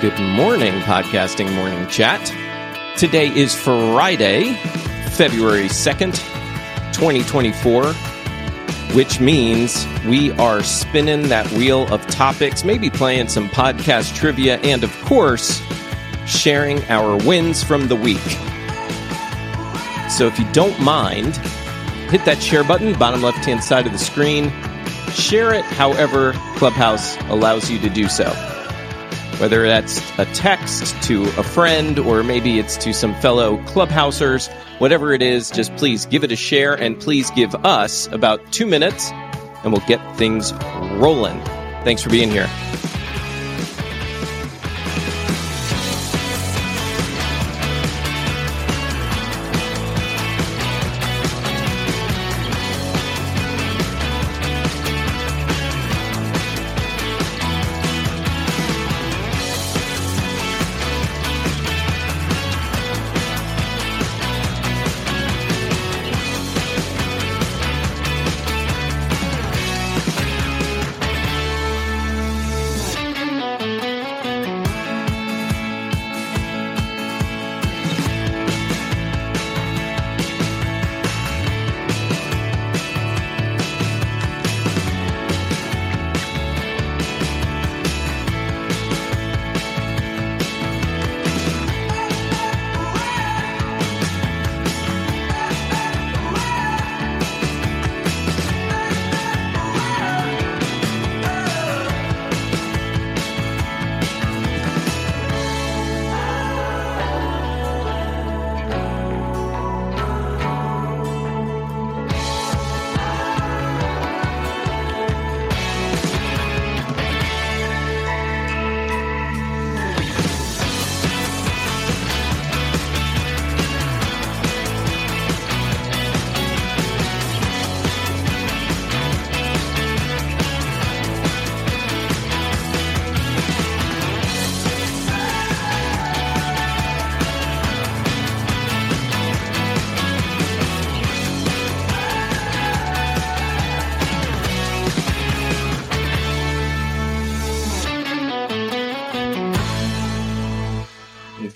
Good morning, podcasting morning chat. Today is Friday, February 2nd, 2024, which means we are spinning that wheel of topics, maybe playing some podcast trivia, and of course, sharing our wins from the week. So if you don't mind, hit that share button, bottom left hand side of the screen. Share it however Clubhouse allows you to do so whether that's a text to a friend or maybe it's to some fellow clubhousers, whatever it is, just please give it a share and please give us about two minutes and we'll get things rolling. Thanks for being here.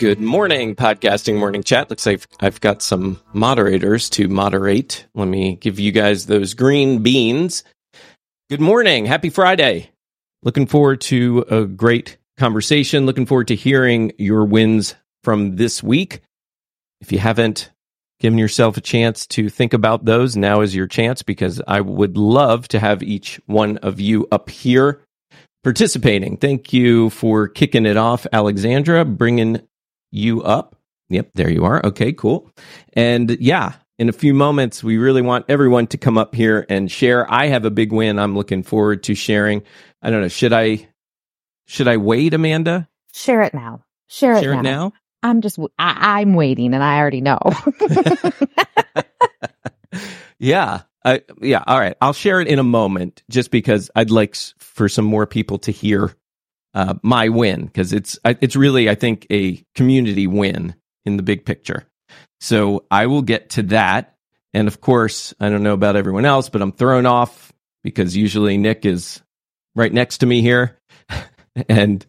Good morning, podcasting morning chat. Looks like I've got some moderators to moderate. Let me give you guys those green beans. Good morning. Happy Friday. Looking forward to a great conversation. Looking forward to hearing your wins from this week. If you haven't given yourself a chance to think about those, now is your chance because I would love to have each one of you up here participating. Thank you for kicking it off, Alexandra, bringing you up. Yep, there you are. Okay, cool. And yeah, in a few moments, we really want everyone to come up here and share. I have a big win I'm looking forward to sharing. I don't know, should I should I wait, Amanda? Share it now. Share it Share now. it now? I'm just I, I'm waiting and I already know. Yeah. Uh, yeah. All right. I'll share it in a moment just because I'd like for some more people to hear uh, my win because it's it's really I think a community win in the big picture. So I will get to that, and of course I don't know about everyone else, but I'm thrown off because usually Nick is right next to me here, and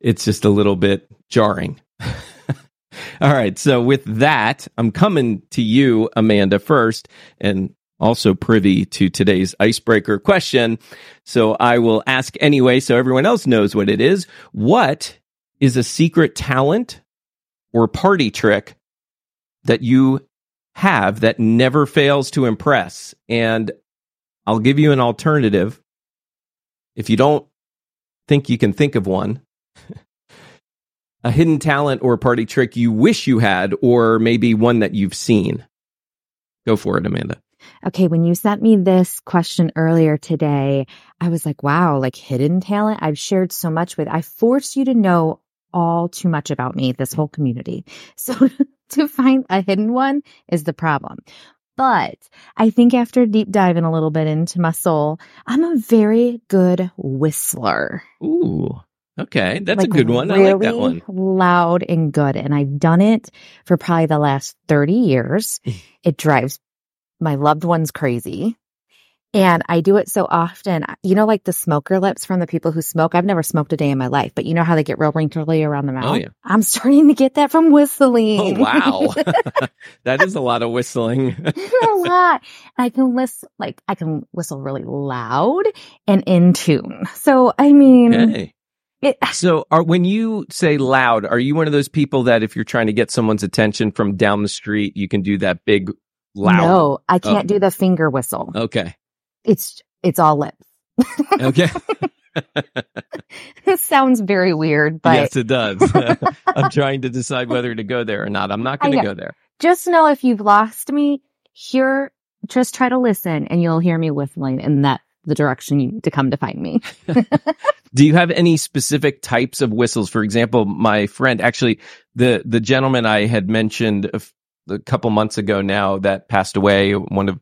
it's just a little bit jarring. All right. So with that, I'm coming to you, Amanda, first, and also privy to today's icebreaker question. So I will ask anyway, so everyone else knows what it is. What is a secret talent or party trick that you have that never fails to impress? And I'll give you an alternative. If you don't think you can think of one, a hidden talent or party trick you wish you had, or maybe one that you've seen. Go for it, Amanda. Okay, when you sent me this question earlier today, I was like, wow, like hidden talent. I've shared so much with. I forced you to know all too much about me, this whole community. So to find a hidden one is the problem. But I think after deep diving a little bit into my soul, I'm a very good whistler. Ooh, okay, that's Like, a good one. I like that one. Loud and good. And I've done it for probably the last 30 years. it drives my loved ones crazy. And I do it so often. You know, like the smoker lips from the people who smoke. I've never smoked a day in my life, but you know how they get real wrinkly around the mouth? Oh, yeah. I'm starting to get that from whistling. Oh, wow. that is a lot of whistling. a lot. I can whistle, like, I can whistle really loud and in tune. So, I mean, Okay. it, So, are when you say loud, are you one of those people that if you're trying to get someone's attention from down the street, you can do that big loud? no, I oh. can't do the finger whistle. Okay. It's, it's all lips. Okay. it sounds very weird, but yes, it does. I'm trying to decide whether to go there or not. I'm not going to go there. just know if you've lost me, here, just try to listen and you'll hear me whistling in that the direction you need to come to find me. Do you have any specific types of whistles? For example, my friend, actually, the the gentleman I had mentioned a, couple months ago now that passed away, one of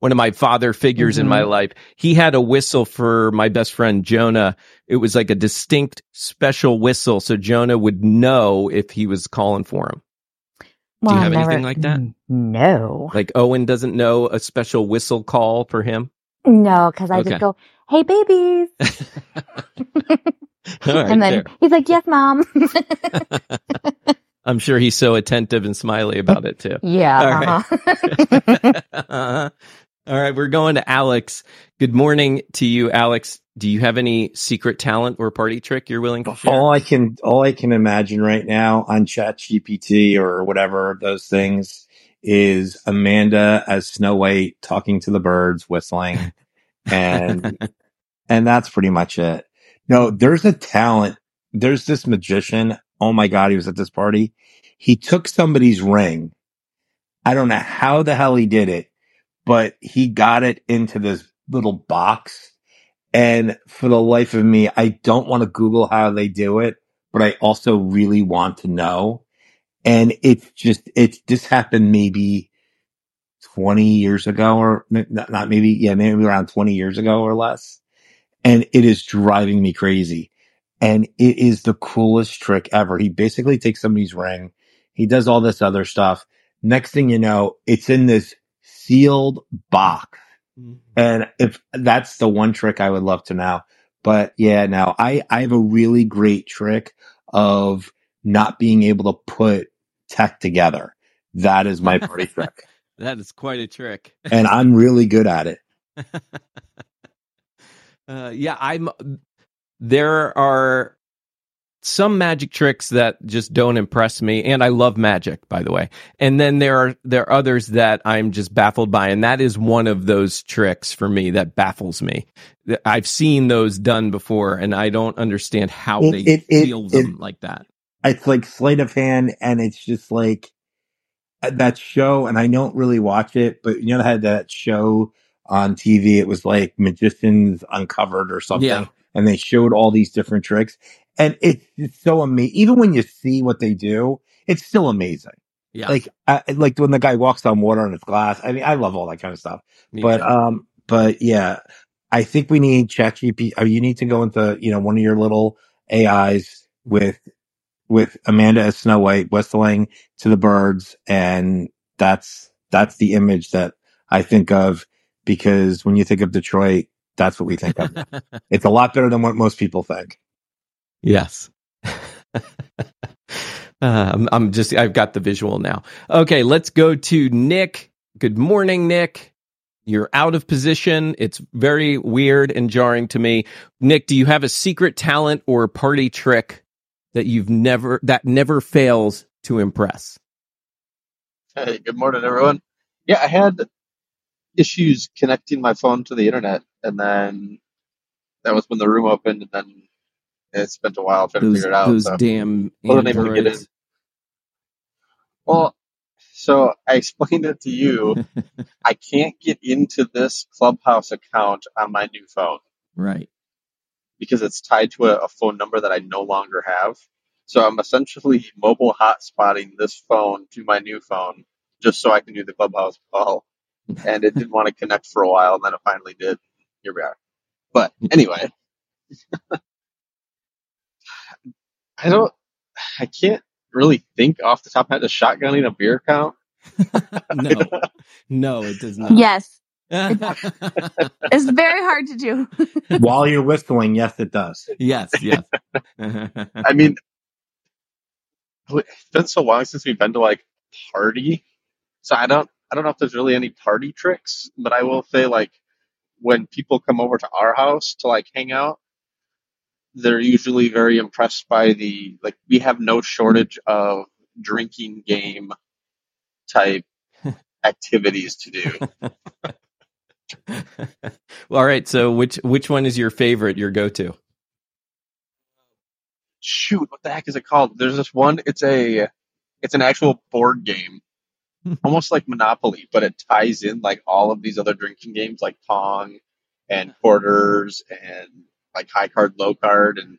one of my father figures in my mm-hmm. life, he had a whistle for my best friend Jonah. It was like a distinct special whistle, so Jonah would know if he was calling for him. Well, you I've never- anything like that? No, Like Owen doesn't know a special whistle call for him. no, because I Okay. just go, "Hey, babies," right, and then there. he's like, "Yes, mom." I'm sure he's so attentive and smiley about it too. yeah. All right. uh-huh. Uh-huh. All right, we're going to Alex. Good morning to you, Alex. Do you have any secret talent or party trick you're willing to share? All I can, all I can imagine right now on ChatGPT or whatever those things is Amanda as Snow White talking to the birds, whistling, and and that's pretty much it. No, there's a talent. There's this magician. Oh my god, he was at this party. He took somebody's ring. I don't know how the hell he did it, but he got it into this little box. And for the life of me, I don't want to Google how they do it, but I also really want to know. And it's just, it's, this happened maybe 20 years ago or not maybe, yeah, maybe around 20 years ago or less. And it is driving me crazy. And it is the coolest trick ever. He basically takes somebody's ring. He does all this other stuff. Next thing you know, it's in this sealed box. And if that's the one trick I would love to know. But yeah, now I, I have a really great trick of not being able to put tech together. That is my party trick. that is quite a trick. And I'm really good at it. Uh, yeah, I'm. There are some magic tricks that just don't impress me, and I love magic, by the way. And then there are there are others that I'm just baffled by, and that is one of those tricks for me that baffles me. I've seen those done before, and I don't understand how It- they it- it- them like that. It's like sleight of hand and it's just like uh, that show. And I don't really watch it, but you know, they had that show on TV. It was like magicians uncovered or something. Yeah. And they showed all these different tricks. And it's, it's so amazing. Even when you see what they do, it's still amazing. Yeah, Like, I, like when the guy walks on water on his glass. I mean, I love all that kind of stuff. me But, too. um, but yeah, I think we need ChatGPT. Or you need to go into, you know, one of your little AIs with, with Amanda as Snow White whistling to the birds. And that's, that's the image that I think of because when you think of Detroit, that's what we think of. It's a lot better than what most people think. Yes. Uh, I'm, I'm just, I've got the visual now. Okay, let's go to Nick. Good morning, Nick. You're out of position. It's very weird and jarring to me. Nick, do you have a secret talent or party trick that you've never, that never fails to impress? Hey, good morning, everyone. Yeah, I had issues connecting my phone to the internet, and then that was when the room opened, and then it spent a while trying to figure it out. those so. damn androids. Well, so I explained it to you. I can't get into this Clubhouse account on my new phone Right. because it's tied to a, a phone number that I no longer have. So I'm essentially mobile hotspotting this phone to my new phone just so I can do the Clubhouse call. And it didn't want to connect for a while, and then it finally did. Here we are. But anyway, I don't, I can't really think off the top of my head. Does shotgunning a beer count? No, no, it does not. yes, It's very hard to do. While you're whistling, yes, it does. yes, yes. I mean, it's been so long since we've been to like party, so I don't, I don't know if there's really any party tricks, but I will say like when people come over to our house to like hang out, they're usually very impressed by the like we have no shortage of drinking game type activities to do. well, all right. So, which which one is your favorite? Your go to? Shoot, what the heck is it called? There's this one. It's a, it's an actual board game, almost like Monopoly, but it ties in like all of these other drinking games like Pong and Quarters and like High Card, Low Card, and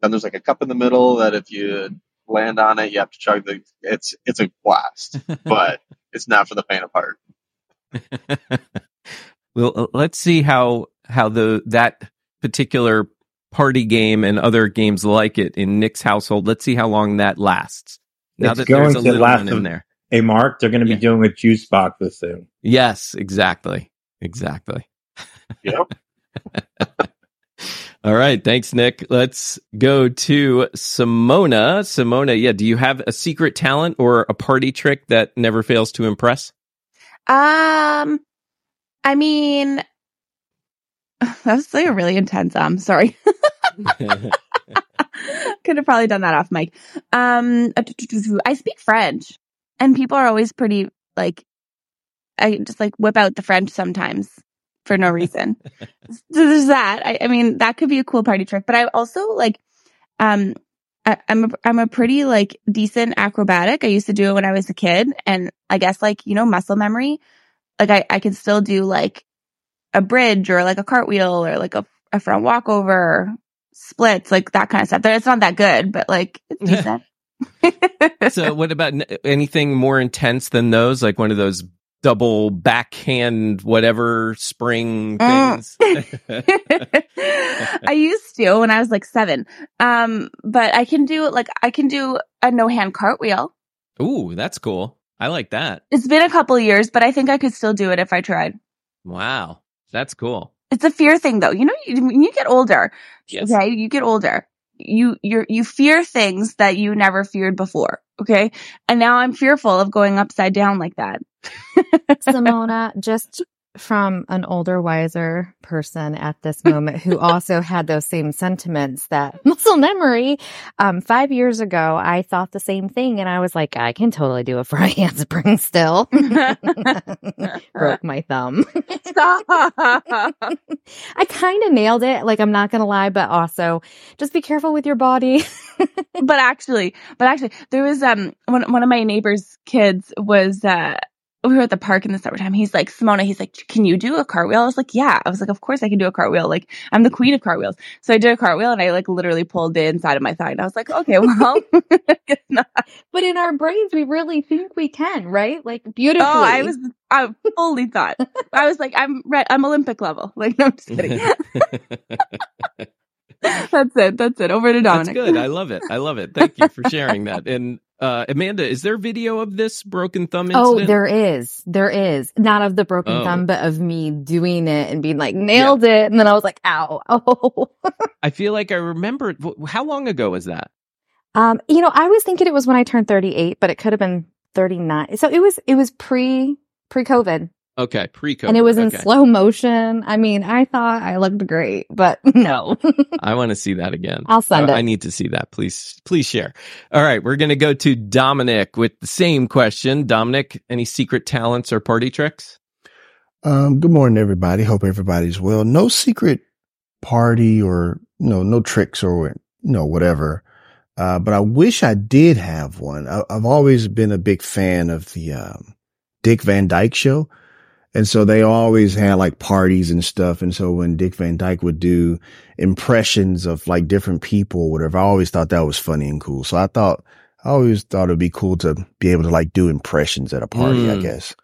then there's like a cup in the middle that if you land on it, you have to chug the. It's it's a blast, but it's not for the faint of heart. well, uh, let's see how how the that particular party game and other games like it in Nick's household. Let's see how long that lasts. Now It's that there's a to little last one in there. Hey, Marc, they're going to be Yeah. doing a juice box this soon. Yes, exactly, exactly. Yep. All right, thanks, Nick. Let's go to Simona. Simona, yeah, do you have a secret talent or a party trick that never fails to impress? Um, I mean, that was like a really intense. Um, sorry. Could have probably done that off mic. Um, I speak French, and people are always pretty like. I just like whip out the French sometimes for no reason. so there's that. I, I mean, that could be a cool party trick. But I also like, um, I, I'm a, I'm a pretty like decent acrobatic. I used to do it when I was a kid, and I guess like you know muscle memory. Like I I can still do like a bridge or like a cartwheel or like a a front walkover, splits, like that kind of stuff. It's not that good, but like it's decent. So, what about n- anything more intense than those? Like one of those double backhand, whatever spring Mm. things? I used to when I was like seven. Um, but I can do like I can do a no hand cartwheel. Ooh, that's cool. I like that. It's been a couple years, but I think I could still do it if I tried. Wow, that's cool. It's a fear thing though. You know, you, when you get older, Yes. okay, you get older. You you you fear things that you never feared before. Okay, and now I'm fearful of going upside down like that. Simona, just from an older, wiser person at this moment who also had those same sentiments that muscle memory. Um, five years ago, I thought the same thing and I was like, I can totally do a front handspring still. Broke my thumb. Stop. I kind of nailed it. Like, I'm not going to lie, but also just be careful with your body. but actually, but actually, there was um one one of my neighbor's kids was uh we were at the park in the summertime. He's like, Simona, he's like, can you do a cartwheel? I was like, yeah. I was like, of course I can do a cartwheel. Like, I'm the queen of cartwheels. So I did a cartwheel and I like literally pulled the inside of my thigh. And I was like, okay, well, guess not. but in our brains, we really think we can, right? Like, beautifully. Oh, I was, I fully thought. I was like, I'm right. I'm Olympic level. Like, no, I'm just kidding. That's it. That's it. Over to That's Dominic. good. I love it. I love it. Thank you for sharing that. And uh, Amanda, is there video of this broken thumb incident? Oh, there is. There is. Not of the broken Oh. thumb, but of me doing it and being like, nailed it. And then I was like, ow. Oh. I feel like I remember. How long ago was that? um, you know, I was thinking it was when I turned 38, but it could have been 39. So it was, it was pre, pre COVID Okay, pre-COVID. and it was in Okay. slow motion. I mean, I thought I looked great, but no. I want to see that again. I'll send Uh, it. I need to see that. Please, please share. All right, we're going to go to Dominic with the same question. Dominic, any secret talents or party tricks? Um, good morning, everybody. Hope everybody's well. No secret party or, you know, no tricks or, you know, whatever. Uh, but I wish I did have one. I, I've always been a big fan of the, um, Dick Van Dyke show. And so they always had like parties and stuff. And so when Dick Van Dyke would do impressions of like different people whatever, I always thought that was funny and cool. So I thought, I always thought it'd be cool to be able to like do impressions at a party, I Mm. guess.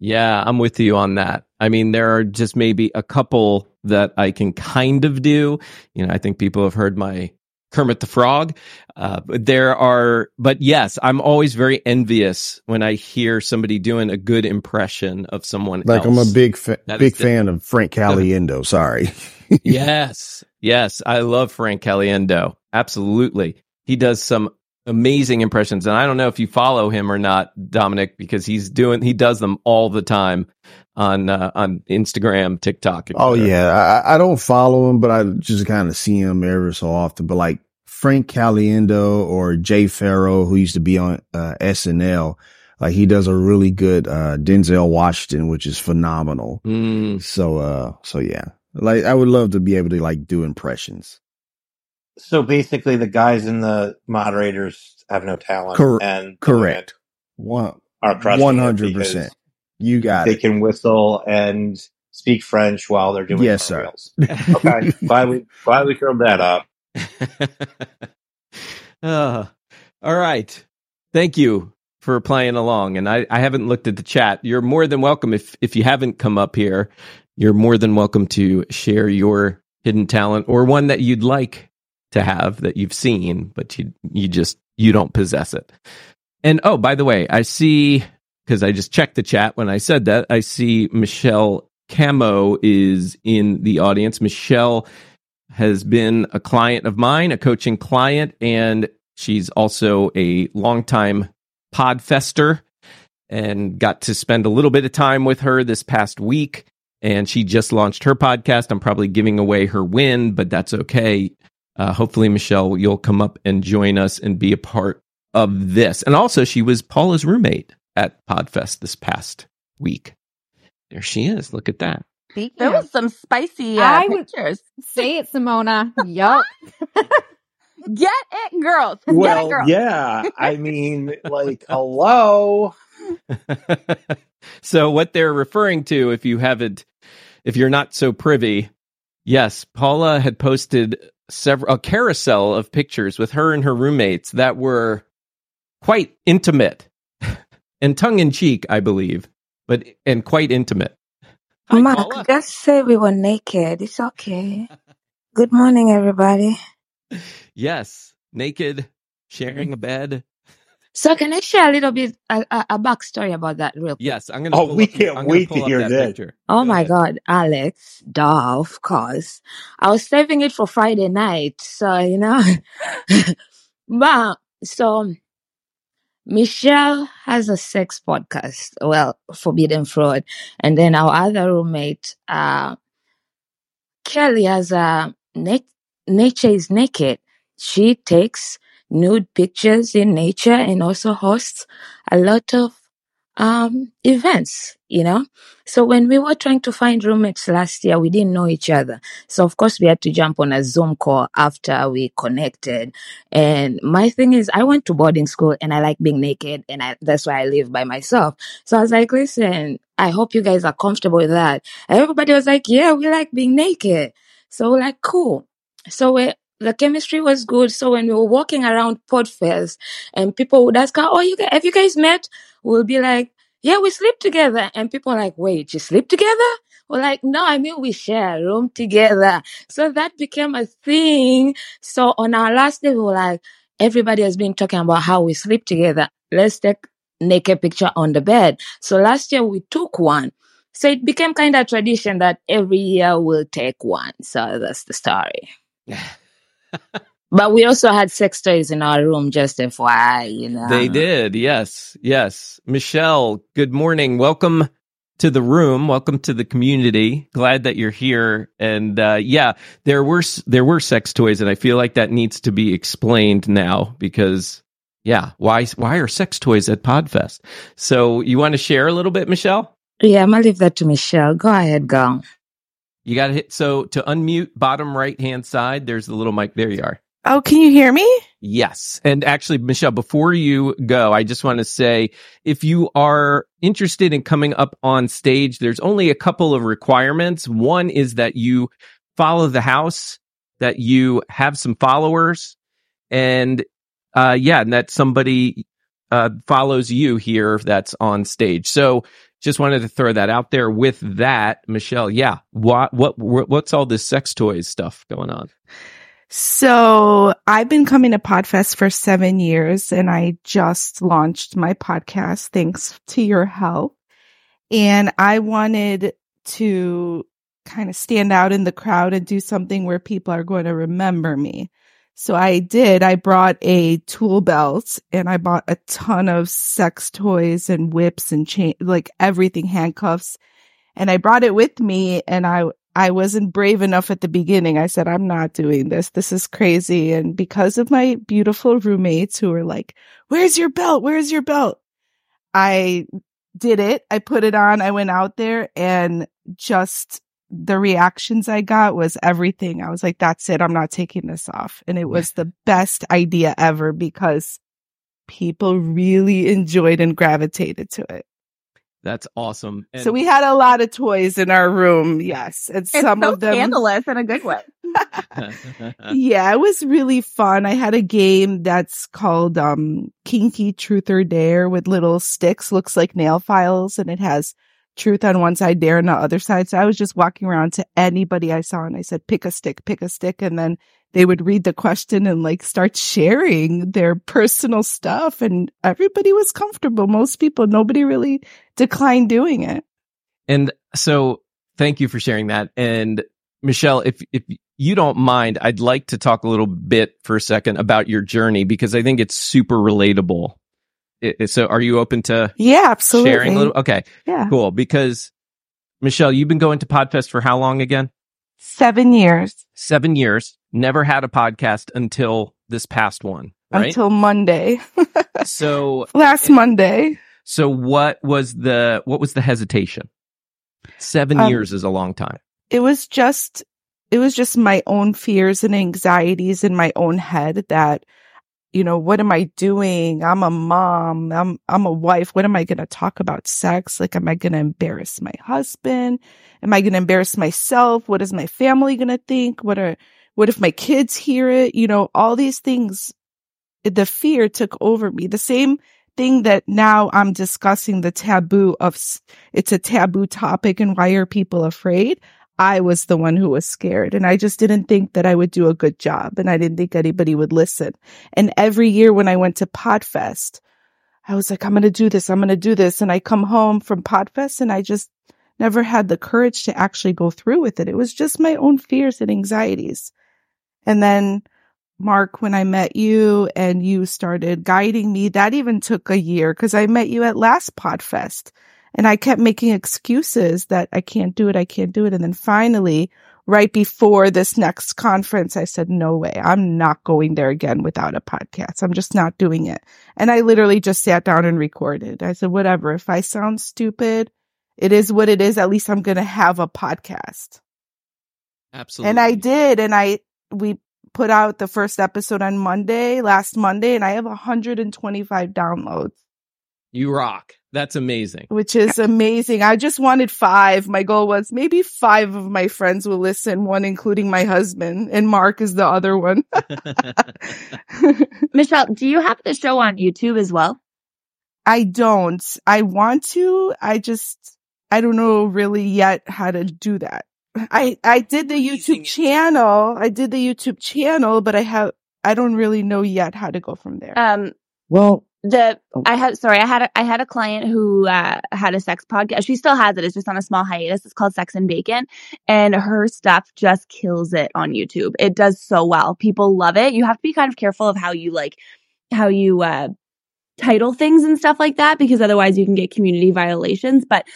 Yeah, I'm with you on that. I mean, there are just maybe a couple that I can kind of do. You know, I think people have heard my Kermit the Frog. Uh, there are, but yes, I'm always very envious when I hear somebody doing a good impression of someone Like else. I'm a big fa- big fan of Frank Caliendo. Sorry. yes, yes, I love Frank Caliendo. Absolutely, he does some amazing impressions, and I don't know if you follow him or not, Dominic, because he's doing he does them all the time on uh, on Instagram, TikTok. Oh cetera. yeah, I, I don't follow him, but I just kind of see him ever so often. But like Frank Caliendo or Jay Pharoah, who used to be on uh, SNL, like he does a really good uh, Denzel Washington, which is phenomenal. Mm, So uh, so yeah, like I would love to be able to like do impressions. So basically, the guys in the moderators have no talent, Cor- and Correct. One are crushing one it hundred because percent. You got They it. can whistle and speak French while they're doing Yes, sir. Okay, glad we glad we cleared that up. Uh, all right. Thank you for playing along. And I, I haven't looked at the chat. You're more than welcome. If, if you haven't come up here, you're more than welcome to share your hidden talent or one that you'd like to have that you've seen, but you, you just, you don't possess it. And oh, by the way, I see, because I just checked the chat when I said that, I see Michelle Camo is in the audience. Michelle has been a client of mine, a coaching client, and she's also a longtime podfester and got to spend a little bit of time with her this past week. And she just launched her podcast. I'm probably giving away her win, but that's okay. Uh, hopefully, Michelle, you'll come up and join us and be a part of this. And also, she was Paula's roommate at Podfest this past week. There she is. Look at that. There was some spicy uh, I would- pictures. Say it, Simona. yup. Get it, girls. Get it, Well, girls. yeah, I mean, like, hello. so what they're referring to if you haven't if you're not so privy yes paula had posted several a carousel of pictures with her and her roommates that were quite intimate and tongue-in-cheek i believe but and quite intimate Hi, Marc, Paula. just say we were naked. It's okay. Good morning, everybody. yes naked sharing a bed So, can I share a little bit a, a, a backstory about that, real quick? yes i'm gonna Oh, pull we up, can't I'm gonna wait to pull up hear that this. picture Oh Go my ahead. God, Alex, duh, of course. I was saving it for Friday night, so you know. but so Michelle has a sex podcast, well, Forbidden Fraud, and then our other roommate, uh, Kelly has a na- nature is naked. She takes nude pictures in nature and also hosts a lot of um events, you know. So when we were trying to find roommates last year, we didn't know each other. So of course we had to jump on a Zoom call after we connected. And my thing is I went to boarding school and I like being naked and I, that's why I live by myself. So I was like, listen, I hope you guys are comfortable with that. Everybody was like, yeah, we like being naked. So we're like, cool. So we the chemistry was good. So when we were walking around Podfest and people would ask, oh, you guys, have you guys met? We'll be like, yeah, we sleep together. And people are like, wait, you sleep together? We're like, no, I mean, we share a room together. So that became a thing. So on our last day, we were like, everybody has been talking about how we sleep together. Let's take naked picture on the bed. So last year we took one. So it became kind of a tradition that every year we'll take one. So that's the story. But we also had sex toys in our room, just FYI, you know. They did. Yes. Yes. Michelle, good morning. Welcome to the room. Welcome to the community. Glad that you're here. And uh, yeah, there were there were sex toys, and I feel like that needs to be explained now because yeah, why why are sex toys at Podfest? So you want to share a little bit, Michelle? Yeah, I'm gonna leave that to Michelle. Go ahead, go. You got to hit so to unmute bottom right hand side. There's the little mic. There you are. Oh, can you hear me? Yes. And actually, Michelle, before you go, I just want to say if you are interested in coming up on stage, there's only a couple of requirements. One is that you follow the house, that you have some followers, and uh, yeah, and that somebody uh, follows you here that's on stage. So just wanted to throw that out there with that, Michelle. Yeah. What, what, what's all this sex toys stuff going on? So I've been coming to Podfest for seven years and I just launched my podcast thanks to your help. And I wanted to kind of stand out in the crowd and do something where people are going to remember me. So I did. I brought a tool belt and I bought a ton of sex toys and whips and chain, like everything, handcuffs. And I brought it with me and I, I wasn't brave enough at the beginning. I said, I'm not doing this. This is crazy. And because of my beautiful roommates who were like, where's your belt? Where's your belt? I did it. I put it on. I went out there and just the reactions I got was everything. I was like, that's it. I'm not taking this off. And it was the best idea ever because people really enjoyed and gravitated to it. That's awesome. And so we had a lot of toys in our room. Yes. And It's some so of them. scandalous in a good way. yeah, it was really fun. I had a game that's called um Kinky Truth or Dare with little sticks, looks like nail files, and it has truth on one side, dare on the other side. So I was just walking around to anybody I saw and I said, pick a stick, pick a stick. And then they would read the question and like start sharing their personal stuff. And everybody was comfortable. Most people, nobody really declined doing it. And so thank you for sharing that. And Michelle, if, if you don't mind, I'd like to talk a little bit for a second about your journey because I think it's super relatable. I- I- so are you open to Yeah, absolutely. sharing a little? Okay, Yeah. cool. Because Michelle, you've been going to Podfest for how long again? Seven years Seven years. Never had a podcast until this past one, right? until Monday. so, Last Monday. so what was the, what was the hesitation? Seven Um, years is a long time. it was just it was just my own fears and anxieties in my own head that you know what am i doing? I'm a mom. I'm i'm a wife. What am i going to talk about sex? Like am i going to embarrass my husband? Am i going to embarrass myself? What is my family going to think? What are what if my kids hear it? You know all these things the fear took over me. The same thing that now i'm discussing the taboo of it's a taboo topic and why are people afraid I was the one who was scared and I just didn't think that I would do a good job and I didn't think anybody would listen. And every year when I went to Podfest, I was like, I'm going to do this. I'm going to do this. And I come home from Podfest and I just never had the courage to actually go through with it. It was just my own fears and anxieties. And then Marc, when I met you and you started guiding me, that even took a year because I met you at last Podfest and I kept making excuses that I can't do it. I can't do it. And then finally, right before this next conference, I said, no way. I'm not going there again without a podcast. I'm just not doing it. And I literally just sat down and recorded. I said, whatever. If I sound stupid, it is what it is. At least I'm going to have a podcast. Absolutely. And I did. And I, we put out the first episode on Monday, last Monday, and I have 125 downloads, You rock. That's amazing. which is amazing. I just wanted five. My goal was maybe five of my friends will listen, one including my husband, and Marc is the other one. Michelle, do you have the show on YouTube as well? I don't. I want to. I just, I don't know really yet how to do that. I, I did the YouTube channel. I did the YouTube channel, but I have, I don't really know yet how to go from there. Um, Well, the Oh. I had sorry, I had a, I had a client who uh, had a sex podcast. She still has it. It's just on a small hiatus. It's called Sex and Bacon, and her stuff just kills it on YouTube. It does so well. People love it. You have to be kind of careful of how you like how you uh, title things and stuff like that because otherwise you can get community violations. But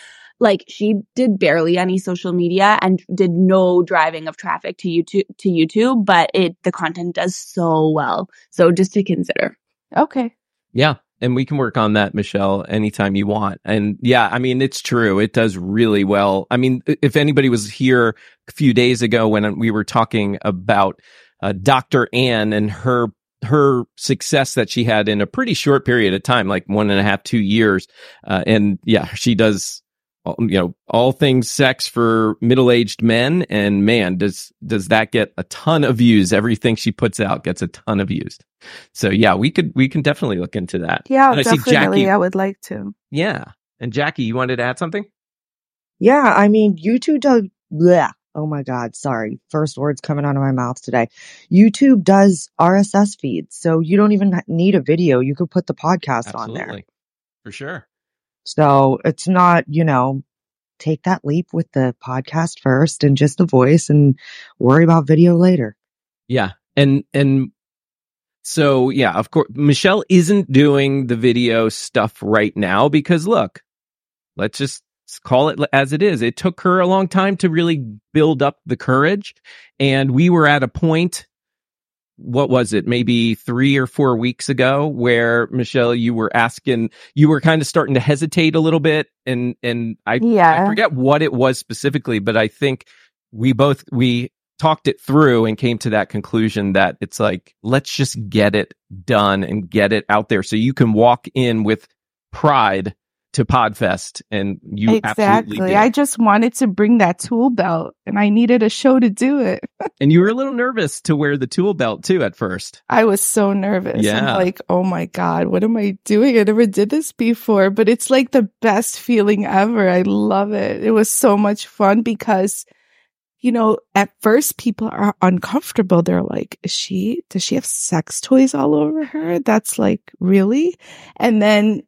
like she did barely any social media and did no driving of traffic to YouTube to YouTube, but it the content does so well. So just to consider. okay. Yeah. And we can work on that, Michelle, anytime you want. And yeah, I mean, it's true. It does really well. I mean, if anybody was here a few days ago when we were talking about uh, Dr. Anne and her her success that she had in a pretty short period of time, like one and a half, two years. Uh, and yeah, she does, you know, all things sex for middle-aged men. And man, does, does that get a ton of views? Everything she puts out gets a ton of views. So yeah, we could, we can definitely look into that. Yeah, And I see definitely. Jacquie- I would like to. Yeah. And Jacquie, you wanted to add something? Yeah, I mean, YouTube does, bleh. oh my God, sorry. First words coming out of my mouth today. YouTube does RSS feeds. So you don't even need a video. You could put the podcast on there. For sure. So it's not, you know, take that leap with the podcast first and just the voice and worry about video later. Yeah. And, and so yeah, of course, Michelle isn't doing the video stuff right now because look, let's just call it as it is. It took her a long time to really build up the courage. And we were at a point, what was it, maybe three or four weeks ago, where Michelle, you were asking, you were kind of starting to hesitate a little bit. And, and I, Yeah. I forget what it was specifically, but I think we both, we talked it through and came to that conclusion that it's like, let's just get it done and get it out there so you can walk in with pride to Podfest and you absolutely exactly. did. I just wanted to bring that tool belt and I needed a show to do it. and you were a little nervous to wear the tool belt too at first. I was so nervous. Yeah. I'm like, oh my God, what am I doing? I never did this before, but it's like the best feeling ever. I love it. It was so much fun because, you know, at first people are uncomfortable. They're like, is she, does she have sex toys all over her? That's like, really? And then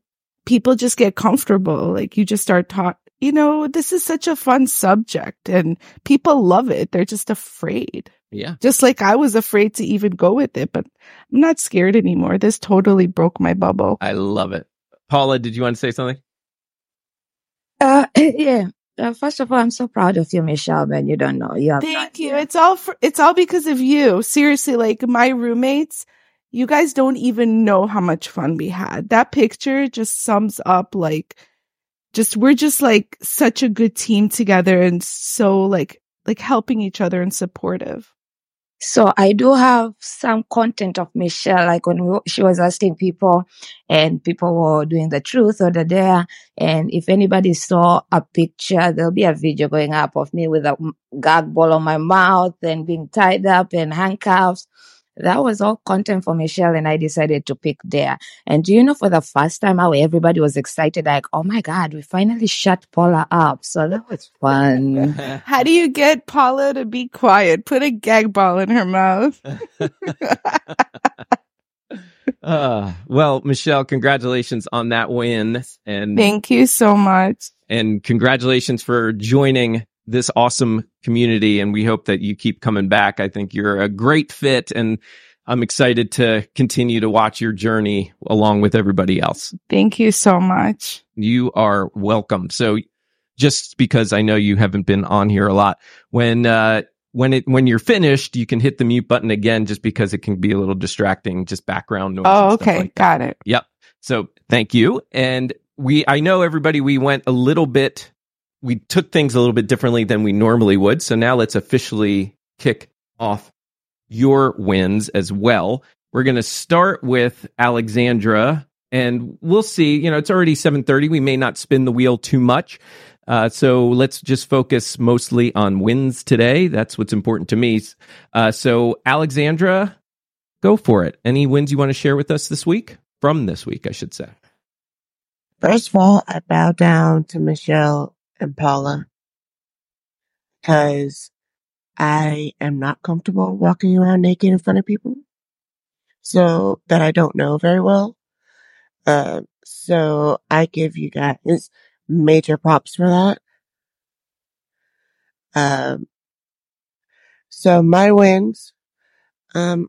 people just get comfortable. Like you just start talking. you know, this is such a fun subject and people love it. They're just afraid. Yeah. Just like I was afraid to even go with it, but I'm not scared anymore. This totally broke my bubble. I love it. Paula, did you want to say something? Uh, yeah. Uh, first of all, I'm so proud of you, Michelle, man. You don't know. You have no Thank you. idea. It's all for, it's all because of you. Seriously, like my roommates, you guys don't even know how much fun we had. That picture just sums up like just we're just like such a good team together and so like like helping each other and supportive. So I do have some content of Michelle, like when we, she was asking people and people were doing the truth or the dare. And if anybody saw a picture, there'll be a video going up of me with a gag ball on my mouth and being tied up and handcuffs. That was all content for Michelle and I decided to pick there. And do you know for the first time how everybody was excited, like, oh my God, we finally shut Paula up. So that was fun. How do you get Paula to be quiet? Put a gag ball in her mouth. uh, well, Michelle, congratulations on that win and Thank you so much. and congratulations for joining this awesome community and we hope that you keep coming back. I think you're a great fit and I'm excited to continue to watch your journey along with everybody else. Thank you so much. You are welcome. So just because I know you haven't been on here a lot, when uh when it when you're finished, you can hit the mute button again just because it can be a little distracting, just background noise. Oh, okay. like. Got it. Yep. So thank you. And we, I know everybody, we went a little bit, we took things a little bit differently than we normally would. So now let's officially kick off your wins as well. We're going to start with Alexandra and we'll see, you know, it's already 730. We may not spin the wheel too much. Uh, so let's just focus mostly on wins today. That's what's important to me. Uh, so Alexandra, go for it. Any wins you want to share with us this week? From this week, I should say. First of all, I bow down to Michelle and Paula because I am not comfortable walking around naked in front of people. So that I don't know very well. Uh, so I give you guys major props for that. Um, so my wins, um,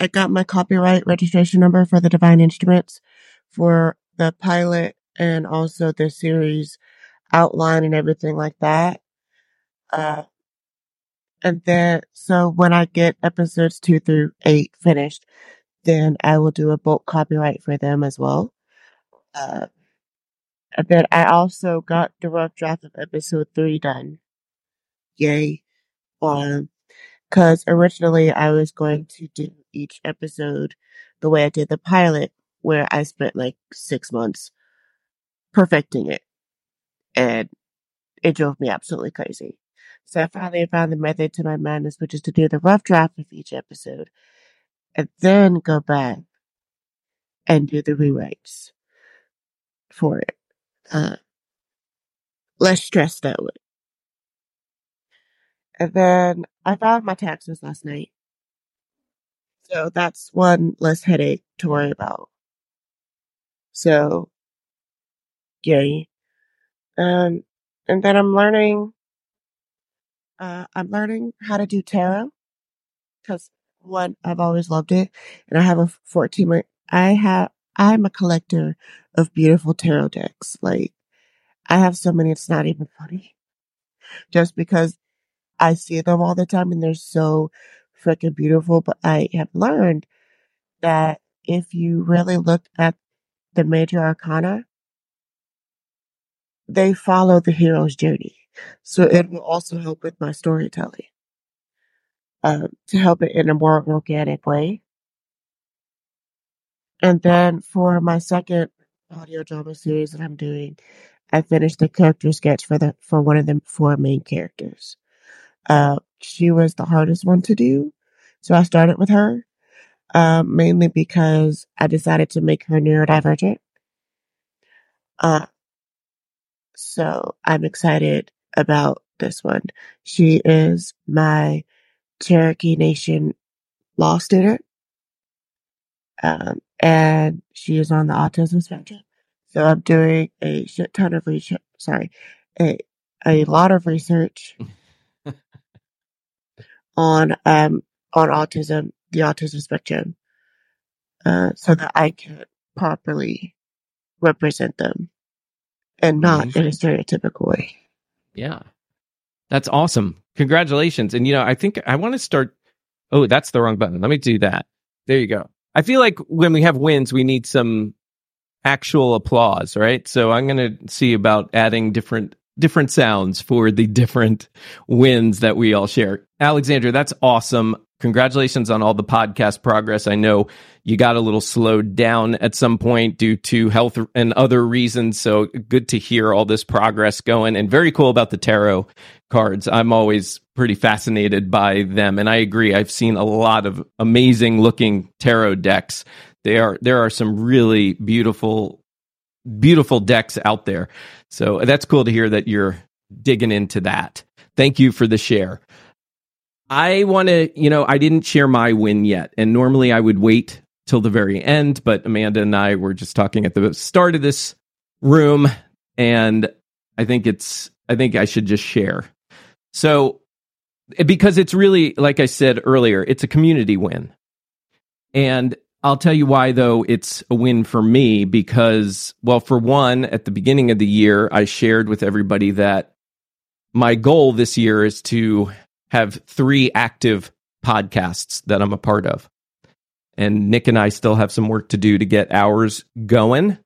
I got my copyright registration number for the Divine Instruments for the pilot and also the series outline and everything like that. Uh, and then, so when I get episodes two through eight finished, then I will do a bulk copyright for them as well. Uh, and then I also got the rough draft of episode three done. Yay. Um, cause originally I was going to do each episode the way I did the pilot, where I spent like six months perfecting it. And it drove me absolutely crazy. So I finally found the method to my madness, which is to do the rough draft of each episode and then go back and do the rewrites for it. Uh, less stress that way. And then I filed my taxes last night. So that's one less headache to worry about. So, yay. Um, and then I'm learning, uh, I'm learning how to do tarot because one, I've always loved it. And I have a 14, I have, I'm a collector of beautiful tarot decks. Like, I have so many, it's not even funny. Just because I see them all the time and they're so freaking beautiful. But I have learned that if you really look at the major arcana, they follow the hero's journey. So it will also help with my storytelling, um, to help it in a more organic way. And then for my second audio drama series that I'm doing, I finished the character sketch for the for one of the four main characters. Uh, she was the hardest one to do, so I started with her, um, mainly because I decided to make her neurodivergent. Uh, so I'm excited about this one. She is my Cherokee Nation law student, um, and she is on the autism spectrum. So I'm doing a shit ton of research. Sorry, a a lot of research on um on autism, the autism spectrum, uh, so that I can properly represent them and not mm-hmm. in a stereotypical way. Yeah. That's awesome. Congratulations. And you know, I think I want to start Oh, that's the wrong button. Let me do that. There you go. I feel like when we have wins, we need some actual applause, right? So I'm going to see about adding different different sounds for the different wins that we all share. Alexandra, that's awesome. Congratulations on all the podcast progress. I know you got a little slowed down at some point due to health and other reasons. So good to hear all this progress going and very cool about the tarot cards. I'm always pretty fascinated by them. And I agree. I've seen a lot of amazing looking tarot decks. They are, there are some really beautiful, beautiful decks out there. So that's cool to hear that you're digging into that. Thank you for the share. I want to, you know, I didn't share my win yet. And normally I would wait till the very end, but Amanda and I were just talking at the start of this room. And I think it's, I think I should just share. So, because it's really, like I said earlier, it's a community win. And I'll tell you why, though, it's a win for me because, well, for one, at the beginning of the year, I shared with everybody that my goal this year is to have three active podcasts that I'm a part of. And Nick and I still have some work to do to get ours going.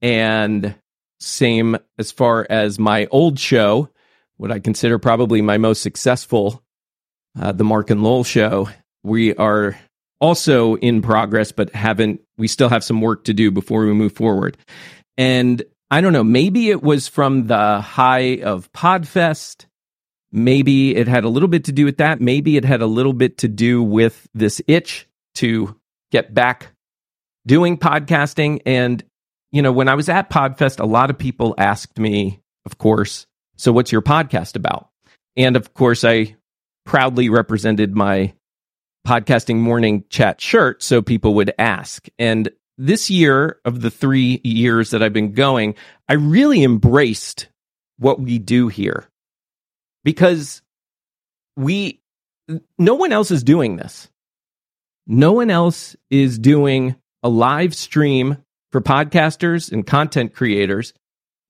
And same as far as my old show, what I consider probably my most successful, uh, the Marc and Lowell show. We are also in progress, but haven't, we still have some work to do before we move forward. And I don't know, maybe it was from the high of Podfest. Maybe it had a little bit to do with that. Maybe it had a little bit to do with this itch to get back doing podcasting. And, you know, when I was at Podfest, a lot of people asked me, of course, so what's your podcast about? And of course, I proudly represented my podcasting morning chat shirt so people would ask. And this year of the three years that I've been going, I really embraced what we do here because we, no one else is doing this. No one else is doing a live stream for podcasters and content creators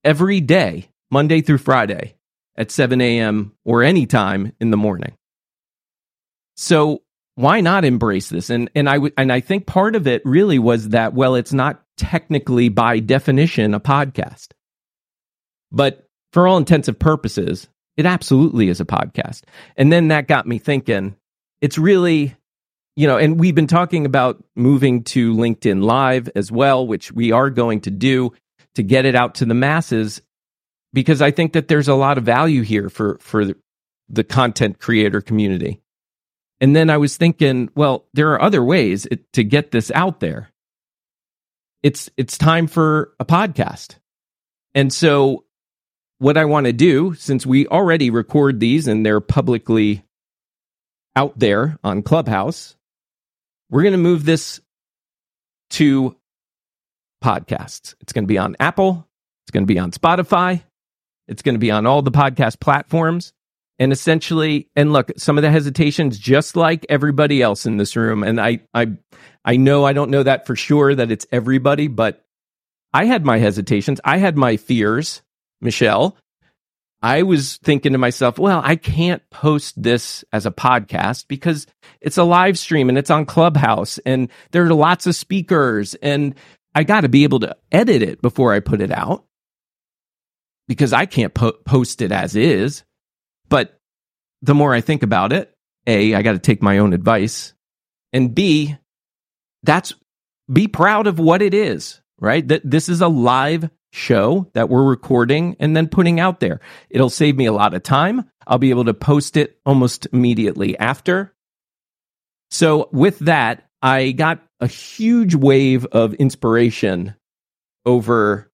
every day, Monday through Friday at 7 a.m. or any time in the morning. So why not embrace this? And and I w- and I think part of it really was that well, it's not technically by definition a podcast, but for all intensive purposes, it absolutely is a podcast. And then that got me thinking. It's really, you know, and we've been talking about moving to LinkedIn Live as well, which we are going to do to get it out to the masses, because I think that there's a lot of value here for for the content creator community. And then I was thinking, well, there are other ways it, to get this out there. It's it's time for a podcast. And so what I want to do, since we already record these and they're publicly out there on Clubhouse, we're going to move this to podcasts. It's going to be on Apple. It's going to be on Spotify. It's going to be on all the podcast platforms. And essentially, and look, some of the hesitations, just like everybody else in this room, and I, I, I know I don't know that for sure that it's everybody, but I had my hesitations. I had my fears, Michelle. I was thinking to myself, well, I can't post this as a podcast because it's a live stream and it's on Clubhouse and there are lots of speakers and I got to be able to edit it before I put it out because I can't po- post it as is. The more I think about it, A, I got to take my own advice. And B, that's be proud of what it is, right? That this is a live show that we're recording and then putting out there. It'll save me a lot of time. I'll be able to post it almost immediately after. So with that, I got a huge wave of inspiration over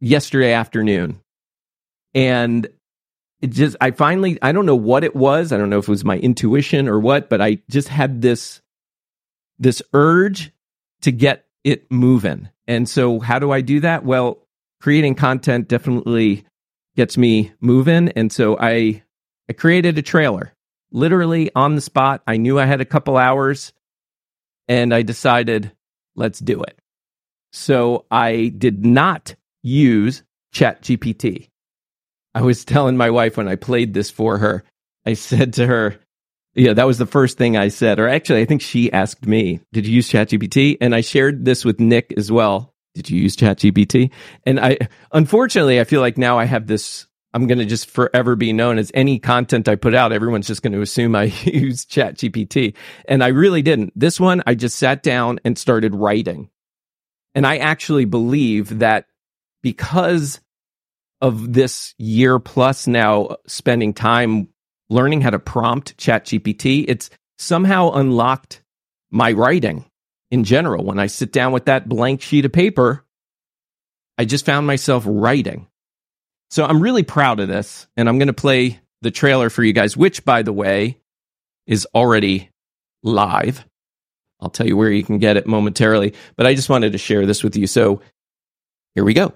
yesterday afternoon. And it just, I finally, I don't know what it was. I don't know if it was my intuition or what, but I just had this, this urge to get it moving. And so how do I do that? Well, creating content definitely gets me moving. And so I, I created a trailer literally on the spot. I knew I had a couple hours and I decided, let's do it. So I did not use ChatGPT. I was telling my wife when I played this for her, I said to her, yeah, that was the first thing I said. Or actually, I think she asked me, Did you use ChatGPT? And I shared this with Nick as well. Did you use ChatGPT? And I, unfortunately, I feel like now I have this, I'm going to just forever be known as any content I put out. Everyone's just going to assume I use ChatGPT. And I really didn't. This one, I just sat down and started writing. And I actually believe that because of this year plus now spending time learning how to prompt ChatGPT, it's somehow unlocked my writing in general. When I sit down with that blank sheet of paper, I just found myself writing. So I'm really proud of this, and I'm going to play the trailer for you guys, which, by the way, is already live. I'll tell you where you can get it momentarily, but I just wanted to share this with you. So here we go.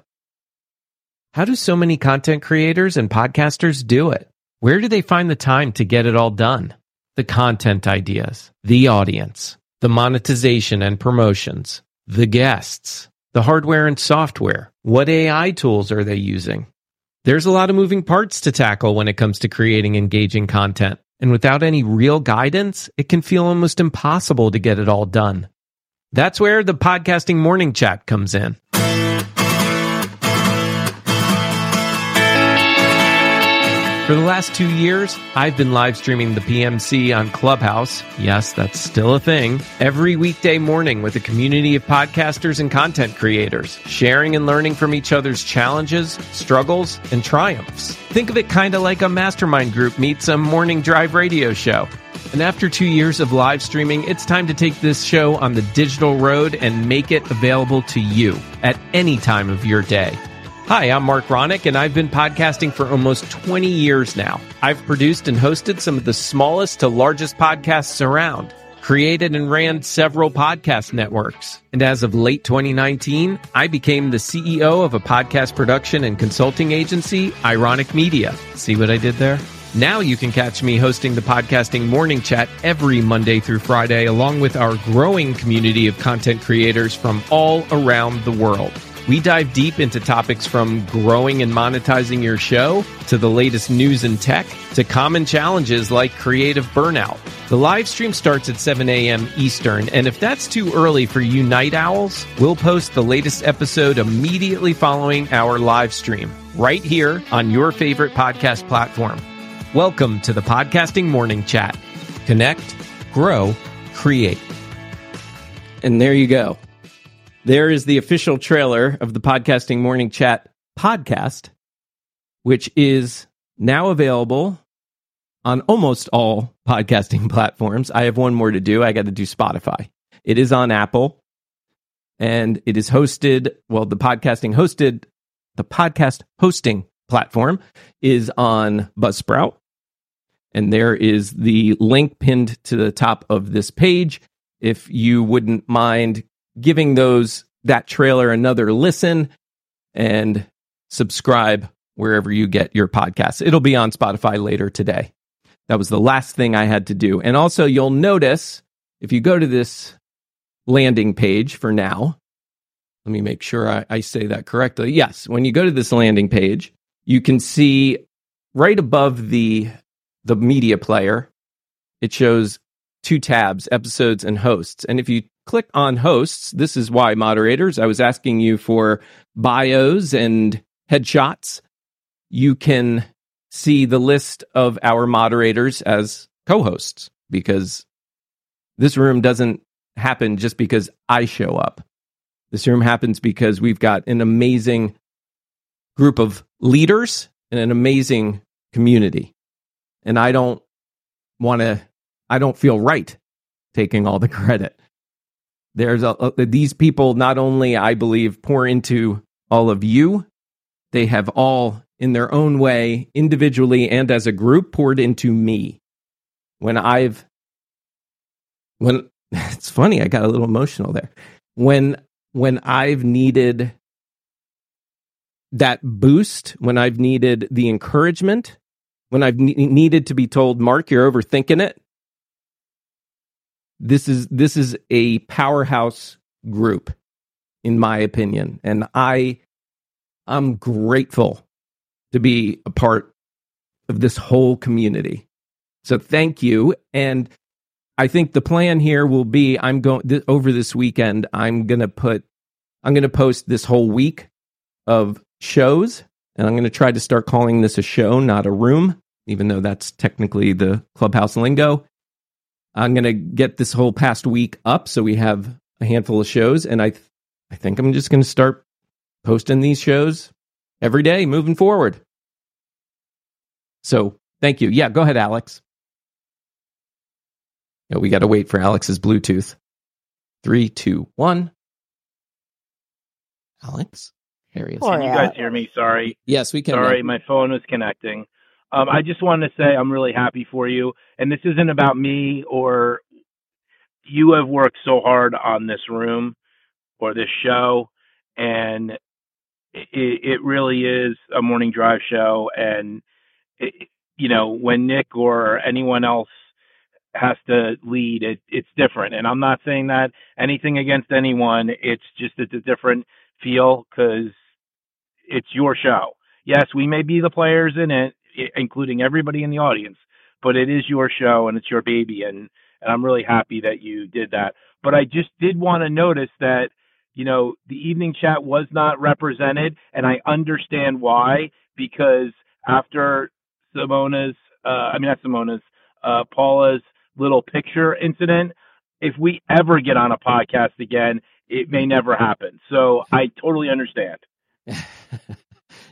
How do so many content creators and podcasters do it? Where do they find the time to get it all done? The content ideas, the audience, the monetization and promotions, the guests, the hardware and software. What AI tools are they using? There's a lot of moving parts to tackle when it comes to creating engaging content. And without any real guidance, it can feel almost impossible to get it all done. That's where the podcasting morning chat comes in. For the last two years, I've been live streaming the PMC on Clubhouse. Yes, that's still a thing. Every weekday morning with a community of podcasters and content creators, sharing and learning from each other's challenges, struggles, and triumphs. Think of it kind of like a mastermind group meets a morning drive radio show. And after two years of live streaming, it's time to take this show on the digital road and make it available to you at any time of your day. Hi, I'm Marc Ronick, and I've been podcasting for almost 20 years now. I've produced and hosted some of the smallest to largest podcasts around, created and ran several podcast networks. And as of late 2019, I became the CEO of a podcast production and consulting agency, Ironic Media. See what I did there? Now you can catch me hosting the podcasting morning chat every Monday through Friday, along with our growing community of content creators from all around the world. We dive deep into topics from growing and monetizing your show to the latest news and tech to common challenges like creative burnout. The live stream starts at 7 a.m. Eastern, and if that's too early for you night owls, we'll post the latest episode immediately following our live stream right here on your favorite podcast platform. Welcome to the Podcasting Morning Chat. Connect, grow, create. And there you go. There is the official trailer of the Podcasting Morning Chat podcast, which is now available on almost all podcasting platforms. I have one more to do. I got to do Spotify. It is on Apple and it is hosted, well, the podcasting hosted, the podcast hosting platform is on Buzzsprout. And there is the link pinned to the top of this page. If you wouldn't mind giving those that trailer another listen and subscribe wherever you get your podcasts. It'll be on Spotify later today. That was the last thing I had to do. And also, you'll notice if you go to this landing page for now, let me make sure I, I say that correctly. Yes, when you go to this landing page, you can see right above the the media player, it shows two tabs, episodes and hosts. And if you click on hosts, this is why moderators, I was asking you for bios and headshots. You can see the list of our moderators as co-hosts because this room doesn't happen just because I show up. This room happens because we've got an amazing group of leaders and an amazing community. And I don't want to, I don't feel right taking all the credit. There's a, a, these people not only, I believe, pour into all of you, they have all, in their own way, individually and as a group, poured into me. When I've, when, it's funny, I got a little emotional there. When when I've needed that boost, when I've needed the encouragement, when I've ne- needed to be told, Marc, you're overthinking it. This is this is a powerhouse group, in my opinion, and I I'm grateful to be a part of this whole community. So thank you, and I think the plan here will be I'm going th- over this weekend. I'm going to put, I'm going to post this whole week of shows, and I'm going to try to start calling this a show, not a room, even though that's technically the clubhouse lingo. I'm going to get this whole past week up so we have a handful of shows, and I, th- I think I'm just going to start posting these shows every day moving forward. So thank you. Yeah, go ahead, Alex. Yeah, we got to wait for Alex's Bluetooth. Three, two, one. Alex, there he is. Can you guys hear me? Sorry. Yes, we can. Sorry, now. my phone was connecting. Um, I just wanted to say I'm really happy for you, and this isn't about me or you have worked so hard on this room or this show, and it, it really is a morning drive show. And it, you know, when Nick or anyone else has to lead, it, it's different. And I'm not saying that anything against anyone. It's just it's a different feel because it's your show. Yes, we may be the players in it, including everybody in the audience, but it is your show and it's your baby, and and I'm really happy that you did that. But I just did want to notice that you know the evening chat was not represented, and I understand why because after Simona's, uh, I mean not Simona's, uh, Paula's little picture incident, if we ever get on a podcast again, it may never happen. So I totally understand.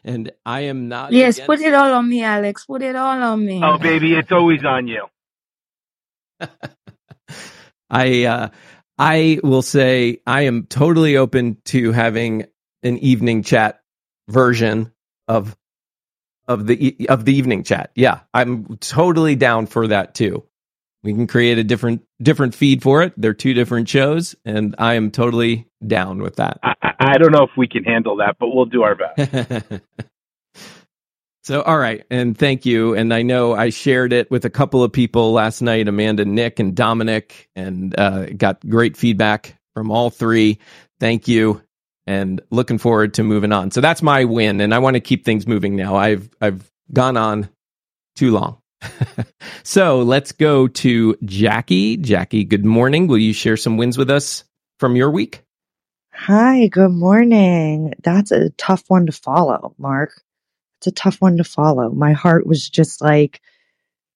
and I am not. Yes, against- put it all on me, Alex. Put it all on me. Oh, baby, it's always on you. I uh, I will say I am totally open to having an evening chat version of of the e- of the evening chat. Yeah, I'm totally down for that too. We can create a different different feed for it. They're two different shows, and I am totally down with that. I, I- don't know if we can handle that, but we'll do our best. so, all right, and thank you. And I know I shared it with a couple of people last night, Amanda, Nick, and Dominic, and uh, got great feedback from all three. Thank you, and looking forward to moving on. So that's my win, and I want to keep things moving now. I've I've gone on too long. so let's go to Jacquie. Jacquie, good morning. Will you share some wins with us from your week? Hi, good morning. That's a tough one to follow, Marc. It's a tough one to follow. My heart was just like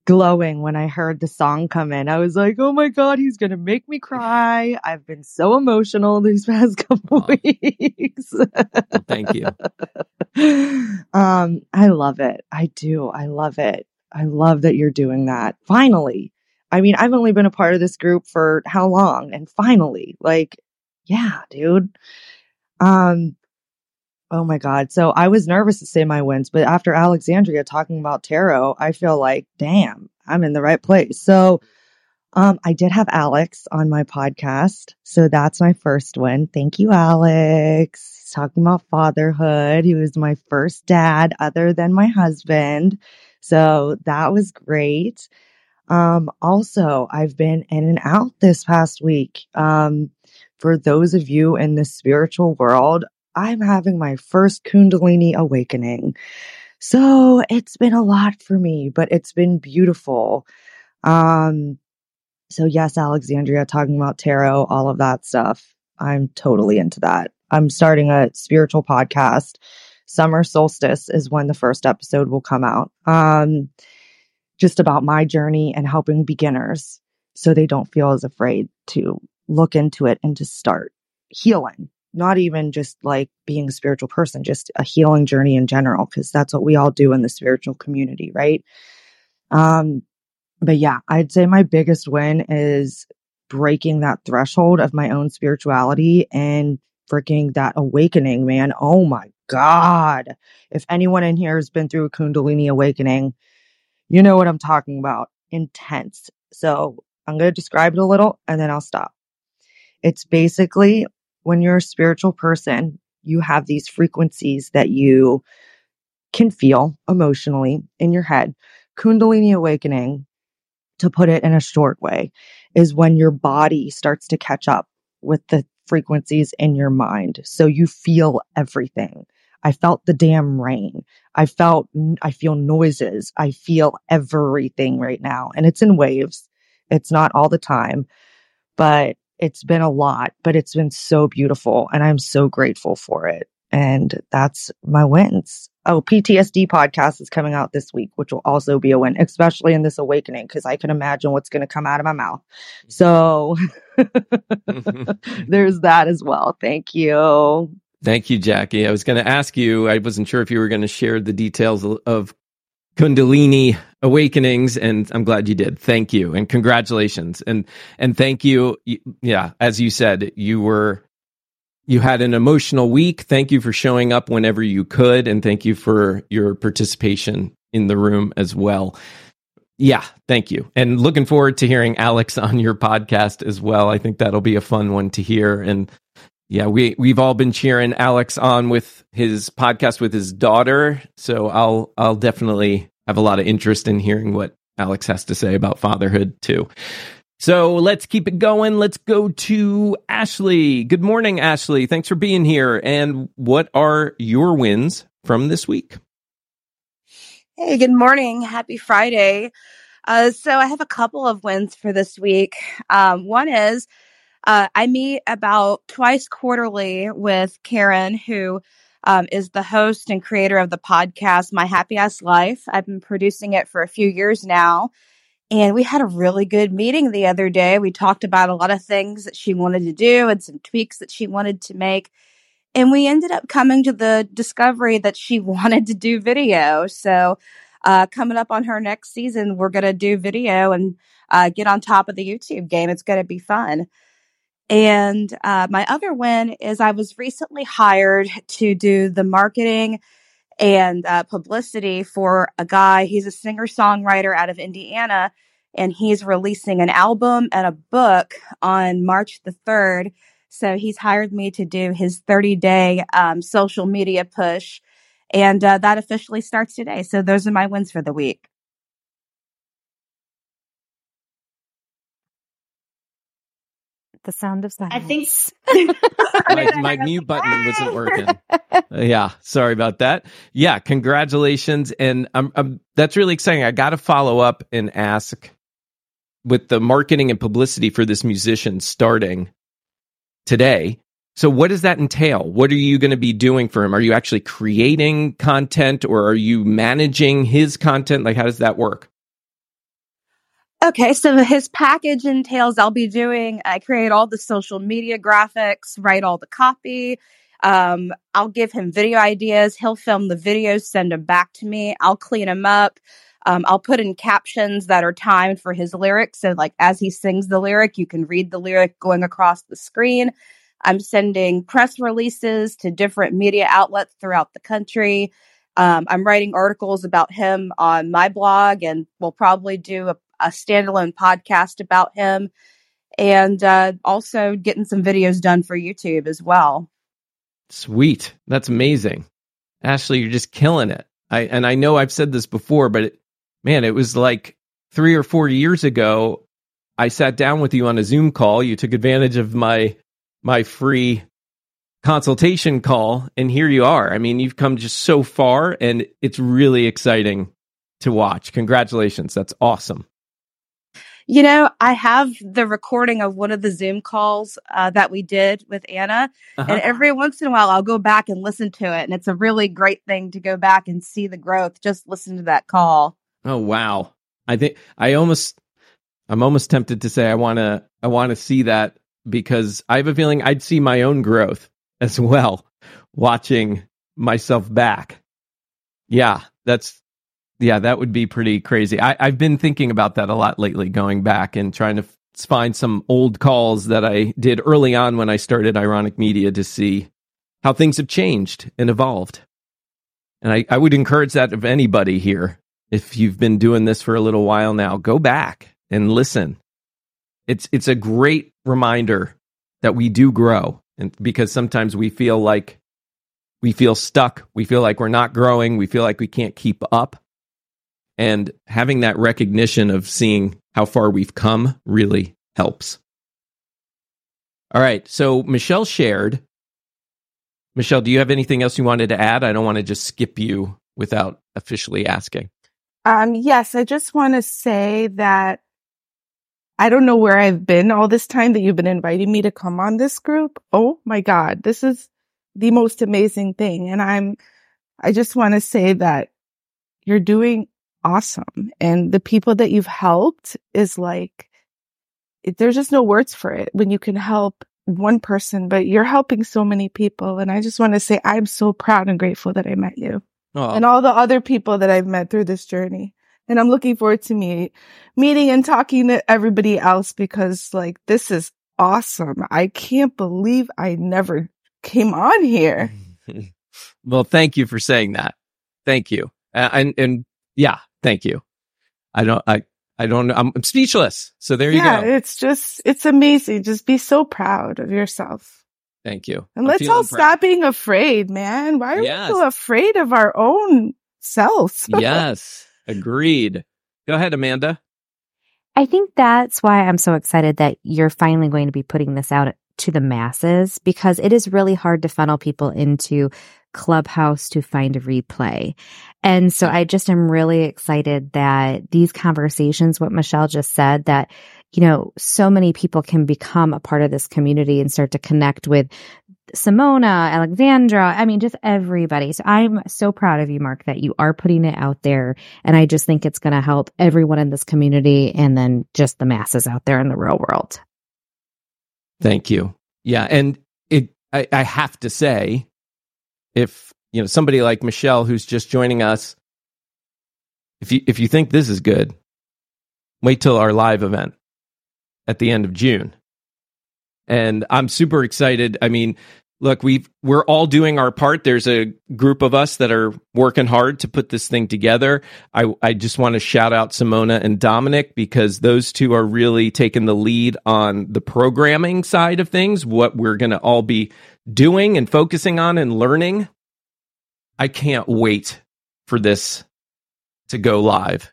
glowing when I heard the song come in. I was like, oh my God, he's going to make me cry. I've been so emotional these past couple Aw. weeks. Thank you. um, I love it. I do. I love it. I love that you're doing that. Finally. I mean, I've only been a part of this group for how long? And finally, like, yeah, dude. Um, Oh my God. So I was nervous to say my wins, but after Alexandria talking about tarot, I feel like, damn, I'm in the right place. So, um, I did have Alex on my podcast. So that's my first win. Thank you, Alex. He's talking about fatherhood. He was my first dad other than my husband. So that was great. Um, also, I've been in and out this past week. Um, for those of you in the spiritual world, I'm having my first Kundalini awakening. So it's been a lot for me, but it's been beautiful. Um, so yes, Alexandria talking about tarot, all of that stuff. I'm totally into that. I'm starting a spiritual podcast. Summer solstice is when the first episode will come out. Um, just about my journey and helping beginners so they don't feel as afraid to look into it and to start healing. Not even just like being a spiritual person, just a healing journey in general, because that's what we all do in the spiritual community, right? Um, but yeah, I'd say my biggest win is breaking that threshold of my own spirituality and freaking that awakening, man. Oh my God. If anyone in here has been through a Kundalini awakening, you know what I'm talking about. Intense. So I'm going to describe it a little and then I'll stop. It's basically when you're a spiritual person, you have these frequencies that you can feel emotionally in your head. Kundalini awakening to put it in a short way, is when your body starts to catch up with the frequencies in your mind. So you feel everything. I felt the damn rain. I felt, I feel noises. I feel everything right now. And it's in waves. It's not all the time, but it's been a lot, but it's been so beautiful. And I'm so grateful for it. And that's my wins. Oh, PTSD podcast is coming out this week, which will also be a win, especially in this awakening, because I can imagine what's going to come out of my mouth. Mm-hmm. So there's that as well. Thank you. Thank you, Jacquie. I was going to ask you, I wasn't sure if you were going to share the details of Kundalini awakenings and I'm glad you did. Thank you and congratulations. And and thank you yeah, as you said, you were you had an emotional week. Thank you for showing up whenever you could. And thank you for your participation in the room as well. Yeah, thank you. And looking forward to hearing Alex on your podcast as well. I think that'll be a fun one to hear. And yeah, we we've all been cheering Alex on with his podcast with his daughter. So I'll I'll definitely have a lot of interest in hearing what Alex has to say about fatherhood too. So let's keep it going. Let's go to Ashley. Good morning, Ashley. Thanks for being here. And what are your wins from this week? Hey, good morning. Happy Friday. Uh, so I have a couple of wins for this week. Um, one is uh, I meet about twice quarterly with Karen, who um, is the host and creator of the podcast My Happy Ass Life. I've been producing it for a few years now. And we had a really good meeting the other day. We talked about a lot of things that she wanted to do and some tweaks that she wanted to make. And we ended up coming to the discovery that she wanted to do video. So, uh, coming up on her next season, we're going to do video and uh, get on top of the YouTube game. It's going to be fun. And uh, my other win is I was recently hired to do the marketing and uh, publicity for a guy. He's a singer songwriter out of Indiana, and he's releasing an album and a book on March the 3rd. So he's hired me to do his 30 day um, social media push. And uh, that officially starts today. So those are my wins for the week. The sound of silence. I think my, my mute button wasn't working. Uh, yeah, sorry about that. Yeah, congratulations, and I'm, I'm that's really exciting. I got to follow up and ask with the marketing and publicity for this musician starting today. So, what does that entail? What are you going to be doing for him? Are you actually creating content, or are you managing his content? Like, how does that work? Okay, so his package entails I'll be doing, I create all the social media graphics, write all the copy. Um, I'll give him video ideas. He'll film the videos, send them back to me. I'll clean them up. Um, I'll put in captions that are timed for his lyrics. So, like, as he sings the lyric, you can read the lyric going across the screen. I'm sending press releases to different media outlets throughout the country. Um, I'm writing articles about him on my blog, and we'll probably do a, a standalone podcast about him. And uh, also getting some videos done for YouTube as well. Sweet. That's amazing. Ashley, you're just killing it. I and I know I've said this before, but it, man, it was like 3 or 4 years ago I sat down with you on a Zoom call. You took advantage of my my free consultation call and here you are. I mean, you've come just so far and it's really exciting to watch. Congratulations. That's awesome. You know, I have the recording of one of the Zoom calls uh, that we did with Anna. Uh-huh. And every once in a while, I'll go back and listen to it. And it's a really great thing to go back and see the growth. Just listen to that call. Oh wow. I think I almost I'm almost tempted to say I want to I want to see that because I have a feeling I'd see my own growth as well watching myself back. Yeah, that's yeah, that would be pretty crazy. I, I've been thinking about that a lot lately, going back and trying to find some old calls that I did early on when I started Ironic Media to see how things have changed and evolved. And I, I would encourage that of anybody here. If you've been doing this for a little while now, go back and listen. It's it's a great reminder that we do grow and because sometimes we feel like we feel stuck, we feel like we're not growing, we feel like we can't keep up. And having that recognition of seeing how far we've come really helps. All right, so Michelle shared. Michelle, do you have anything else you wanted to add? I don't want to just skip you without officially asking. Um, yes, I just want to say that I don't know where I've been all this time that you've been inviting me to come on this group. Oh my God, this is the most amazing thing. And I'm, I just want to say that you're doing awesome. And the people that you've helped is like, there's just no words for it when you can help one person, but you're helping so many people. And I just want to say I'm so proud and grateful that I met you Oh, and all the other people that I've met through this journey. And I'm looking forward to meet, meeting and talking to everybody else because like this is awesome. I can't believe I never came on here. well, thank you for saying that. Thank you. Uh, and and yeah, thank you. I don't I I don't know. I'm, I'm speechless. So there you go. yeah, it's just, it's amazing. Just be so proud of yourself. Thank you. And I'm let's all proud. stop being afraid, man. Why are Yes. we so afraid of our own selves? yes, agreed. Go ahead, Amanda. I think that's why I'm so excited that you're finally going to be putting this out to the masses because it is really hard to funnel people into Clubhouse to find a replay. And so I just am really excited that these conversations, what Michelle just said, that, you know, so many people can become a part of this community and start to connect with Simona, Alexandra, I mean, just everybody. So I'm so proud of you, Marc, that you are putting it out there. And I just think it's going to help everyone in this community and then just the masses out there in the real world. Thank you. Yeah, and it I, I have to say, if you know somebody like Michelle who's just joining us, if you if you think this is good, wait till our live event at the end of June. And I'm super excited. I mean, look, we've we're all doing our part. There's a group of us that are working hard to put this thing together. I I just want to shout out Simona and Dominic because those two are really taking the lead on the programming side of things, what we're going to all be doing and focusing on and learning. I can't wait for this to go live.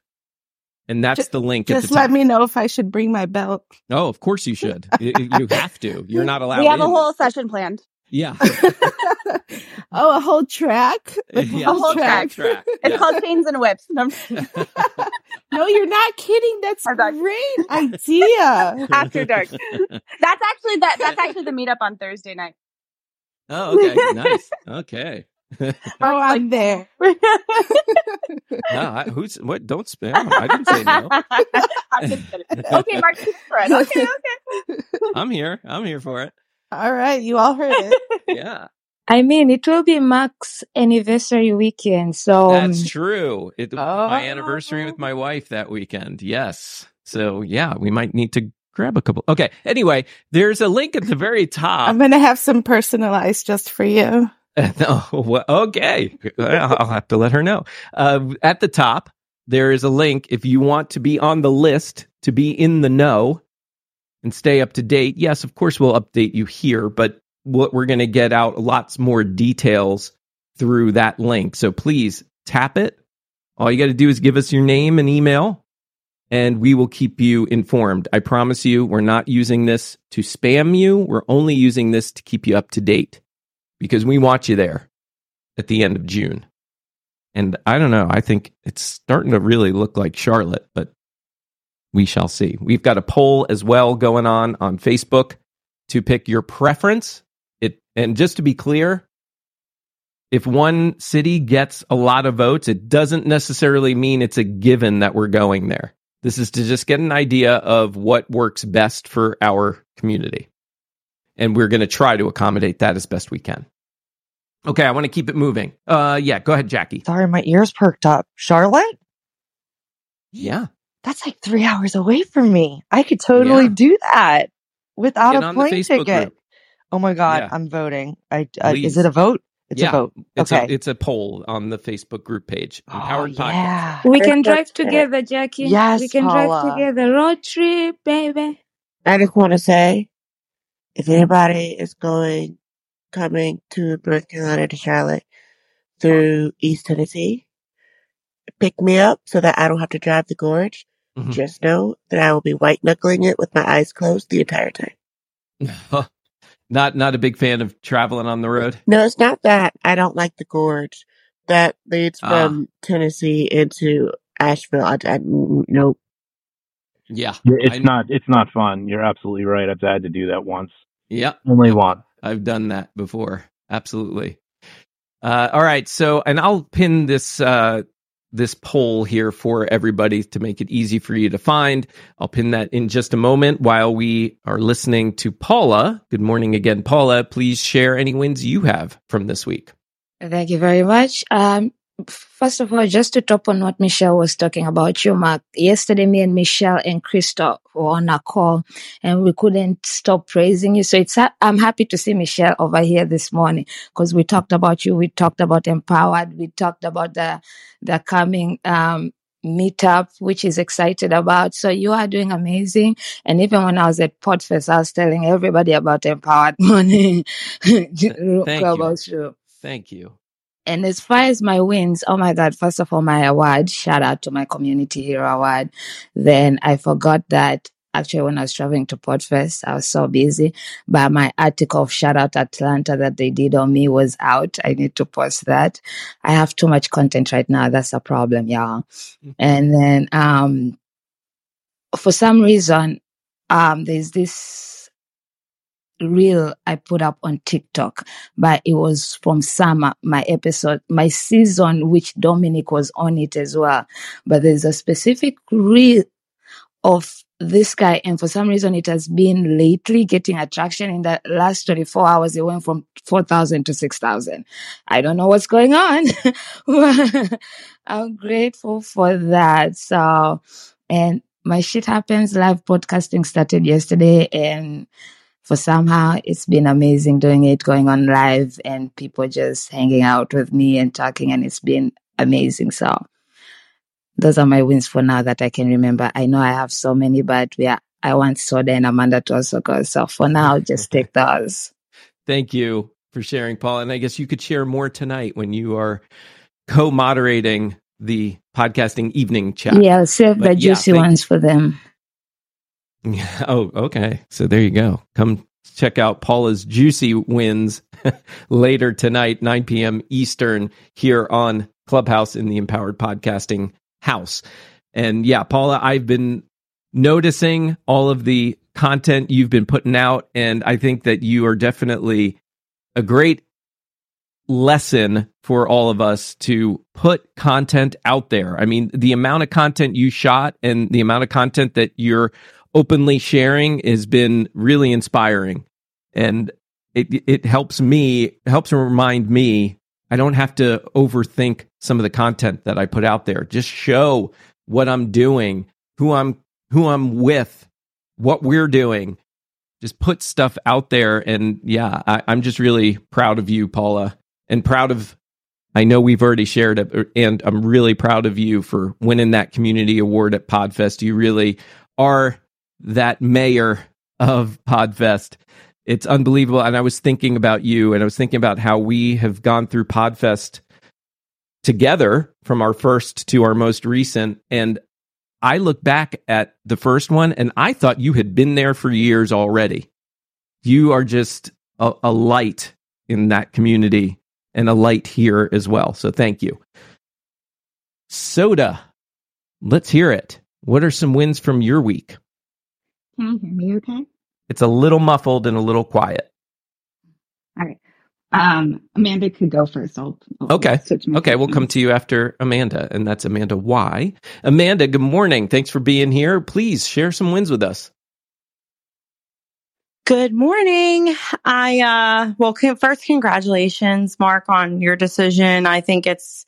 And that's Just- the link at Just the let top. me know if I should bring my belt. Oh, of course you should. you, you have to. You're not allowed we have a whole session planned. Yeah. oh, a whole track? Yeah, A whole track. track. It's Yeah. called Chains and Whips. No, No, you're not kidding. That's a I'm not- great idea. After dark. That's actually that. That's actually the meetup on Thursday night. Oh, okay. Nice. Okay. Oh, I'm there. No, I, who's what? Don't spam. I didn't say no. I'm just kidding. Okay, Marc, keep it. Okay, okay. I'm here. I'm here for it. All right, you all heard it. Yeah, I mean, it will be Marc's anniversary weekend, so um, that's true. It, Oh. My anniversary with my wife that weekend. Yes. So yeah, we might need to grab a couple. Okay. Anyway, there's a link at the very top. I'm going to have some personalized just for you. well, okay. I'll have to let her know. Uh, at the top, there is a link if you want to be on the list to be in the know and stay up to date. Yes, of course, we'll update you here, but what we're going to get out lots more details through that link. So please tap it. All you got to do is give us your name and email, and we will keep you informed. I promise you, we're not using this to spam you. We're only using this to keep you up to date because we want you there at the end of June. And I don't know, I think it's starting to really look like Charlotte, but we shall see. We've got a poll as well going on on Facebook to pick your preference. It and just to be clear, if one city gets a lot of votes, it doesn't necessarily mean it's a given that we're going there. This is to just get an idea of what works best for our community. And we're going to try to accommodate that as best we can. Okay, I want to keep it moving. Uh yeah, go ahead, Jacquie. Sorry, my ears perked up. Charlotte? Yeah. That's like three hours away from me. I could totally Yeah. do that without Get a plane ticket. group. Oh my god, Yeah. I'm voting. I uh, is it a vote? It's yeah, a vote. It's okay. a it's a poll on the Facebook group page. oh Empowered Podcast. yeah. We can drive Perfect. together, Jacquie. Yes, we can Paula. drive together. Road trip, baby. I just want to say, if anybody is going, coming to North Carolina to Charlotte through East Tennessee, pick me up so that I don't have to drive the gorge. Mhm. Just know that I will be white knuckling it with my eyes closed the entire time. not not a big fan of traveling on the road. No, it's not that I don't like the gorge that leads Ah. from Tennessee into Asheville. I, I nope. Yeah, Yeah, It's I- not. It's not fun. You're absolutely right. I've had to do that once. Yeah, Only once. I've done that before. Absolutely. Uh, all right. So, and I'll pin this uh, this poll here for everybody to make it easy for you to find. I'll pin that in just a moment while we are listening to Paula. Good morning again, Paula. Please share any wins you have from this week. Thank you very much. Um, first of all, just to top on what Michelle was talking about you, Marc. Yesterday, me and Michelle and Christoph were on a call, and we couldn't stop praising you. So it's ha- I'm happy to see Michelle over here this morning because we talked about you. We talked about empowered. We talked about the the coming um meetup, which is excited about. So you are doing amazing. And even when I was at Podfest, I was telling everybody about empowered money. you. Clubhouse room. Thank you. And as far as my wins, oh my God, first of all, my award, shout out to my Community Hero Award. Then I forgot that actually when I was traveling to Podfest, I was so busy, but my article of shout out Atlanta that they did on me was out. I need to post that. I have too much content right now. That's a problem, y'all. And then, um, for some reason, um, there's this reel I put up on TikTok, but it was from summer, my episode, my season, which Dominic was on it as well. But there's a specific reel of this guy, and for some reason, it has been lately getting attraction. In the last 24 hours, it went from 4,000 to 6,000. I don't know what's going on. I'm grateful for that. So, and my shit happens live podcasting started yesterday and for somehow it's been amazing doing it going on live and people just hanging out with me and talking and it's been amazing. So those are my wins for now that i can remember. I know i have so many but we are i want soda and amanda to also go. So for now just take those. Thank you for sharing, Paul. And I guess you could share more tonight when you are co moderating the podcasting evening chat. yeah save But the juicy ones for them Oh, okay. So there you go. Come check out Paula's juicy wins later tonight, 9 p.m. Eastern, here on Clubhouse in the Empowered Podcasting House. And yeah, Paula, I've been noticing all of the content you've been putting out, and I think that you are definitely a great lesson for all of us to put content out there. I mean, the amount of content you shot and the amount of content that you're openly sharing has been really inspiring. And it it helps me helps remind me I don't have to overthink some of the content that I put out there. Just show what I'm doing, who I'm who I'm with, what we're doing. Just put stuff out there. And yeah, I, I'm just really proud of you, Paula, and proud of, I know we've already shared it, and I'm really proud of you for winning that community award at Podfest. You really are that mayor of Podfest. It's unbelievable. And I was thinking about you and I was thinking about how we have gone through Podfest together from our first to our most recent. And I look back at the first one and I thought you had been there for years already. You are just a, a light in that community and a light here as well. So thank you. Soda, let's hear it. What are some wins from your week? Can you hear me okay? It's a little muffled and a little quiet. All right. Um, Amanda could go first. I'll, I'll Okay. switch my Okay, we'll come to you after Amanda, and that's Amanda Y. Amanda, good morning. Thanks for being here. Please share some wins with us. Good morning. I, uh, well, con- first, congratulations, Marc, on your decision. I think it's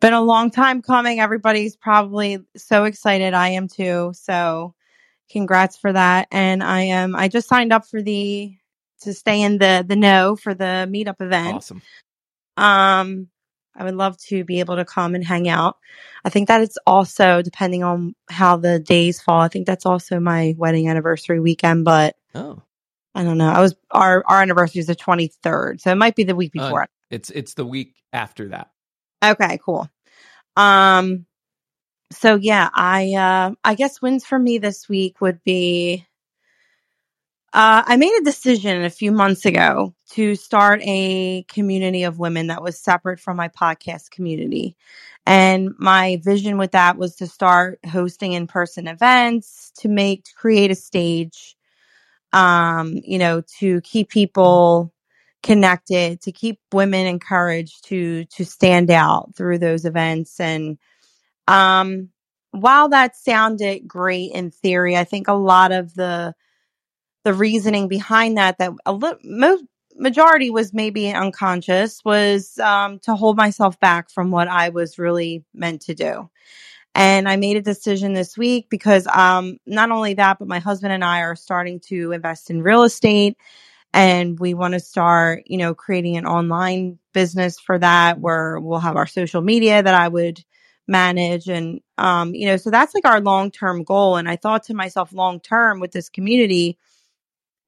been a long time coming. Everybody's probably so excited. I am too. So, congrats for that. And I am, I just signed up for the, to stay in the, the know for the meetup event. Awesome. Um, I would love to be able to come and hang out. I think that it's also depending on how the days fall. I think that's also my wedding anniversary weekend, but Oh, I don't know. I was our our anniversary is the twenty third, so it might be the week uh, before. it's it's the week after that. okay, cool. Um, so yeah, I uh, I guess wins for me this week would be. Uh, I made a decision a few months ago to start a community of women that was separate from my podcast community. And my vision with that was to start hosting in person events, to make, to create a stage, um, you know, to keep people connected, to keep women encouraged to, to stand out through those events. And, um, while that sounded great in theory, I think a lot of the, the reasoning behind that that a little mo- majority was maybe unconscious was um, to hold myself back from what I was really meant to do. And I made a decision this week because um, not only that, but my husband and I are starting to invest in real estate and we want to start, you know, creating an online business for that where we'll have our social media that I would manage and um you know so that's like our long-term goal and I thought to myself long term with this community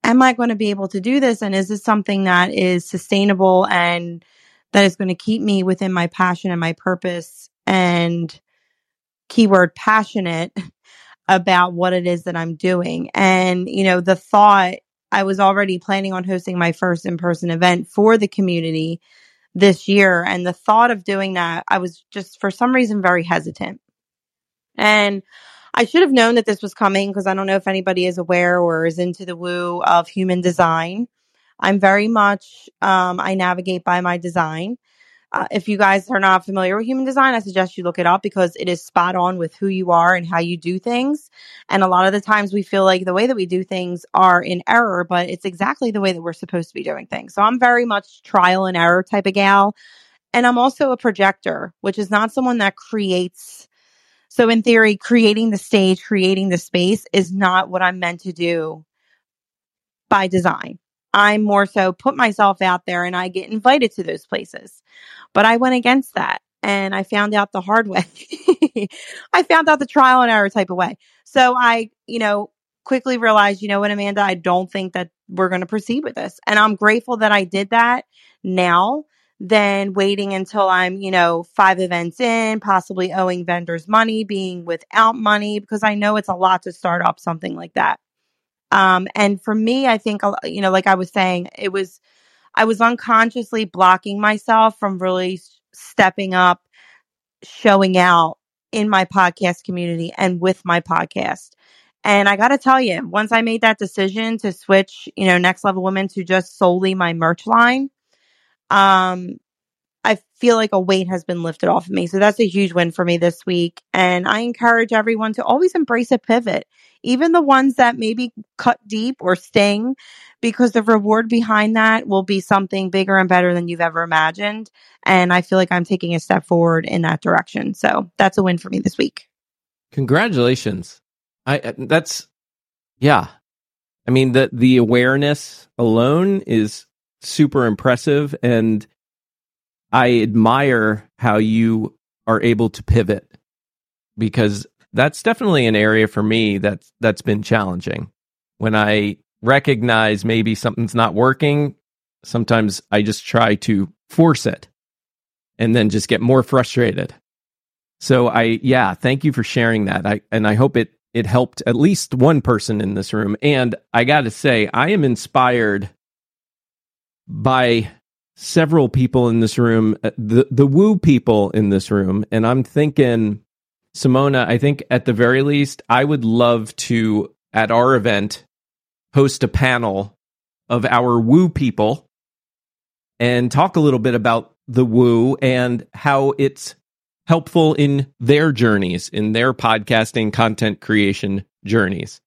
am I going to be able to do this? And is this something that is sustainable and that is going to keep me within my passion and my purpose and keyword passionate about what it is that I'm doing? And, you know, the thought I was already planning on hosting my first in person event for the community this year. And the thought of doing that, I was just for some reason very hesitant. And I should have known that this was coming because I don't know if anybody is aware or is into the woo of human design. I'm very much, um, I navigate by my design. Uh, if you guys are not familiar with human design, I suggest you look it up because it is spot on with who you are and how you do things. And a lot of the times we feel like the way that we do things are in error, but it's exactly the way that we're supposed to be doing things. So I'm very much trial and error type of gal. And I'm also a projector, which is not someone that creates so in theory, creating the stage, creating the space is not what I'm meant to do by design. I'm more so put myself out there and I get invited to those places. But I went against that and I found out the hard way. I found out the trial and error type of way. So I, you know, quickly realized, you know what, Amanda, I don't think that we're going to proceed with this. And I'm grateful that I did that now than waiting until I'm, you know, five events in, possibly owing vendors money, being without money, because I know it's a lot to start up something like that. Um, and for me, I think, you know, like I was saying, it was, I was unconsciously blocking myself from really stepping up, showing out in my podcast community and with my podcast. And I got to tell you, once I made that decision to switch, you know, Next Level Women to just solely my merch line, um, I feel like a weight has been lifted off of me. So that's a huge win for me this week. And I encourage everyone to always embrace a pivot, even the ones that maybe cut deep or sting, because the reward behind that will be something bigger and better than you've ever imagined. And I feel like I'm taking a step forward in that direction. So that's a win for me this week. Congratulations. I uh, that's yeah. I mean the the awareness alone is super impressive and I admire how you are able to pivot because that's definitely an area for me that's that's been challenging. When I recognize maybe something's not working, sometimes I just try to force it and then just get more frustrated. So I yeah, thank you for sharing that. I and I hope it it helped at least one person in this room and I got to say I am inspired by several people in this room, uh, the the woo people in this room and I'm thinking Simona, I think at the very least I would love to at our event host a panel of our woo people and talk a little bit about the woo and how it's helpful in their journeys, in their podcasting content creation journeys.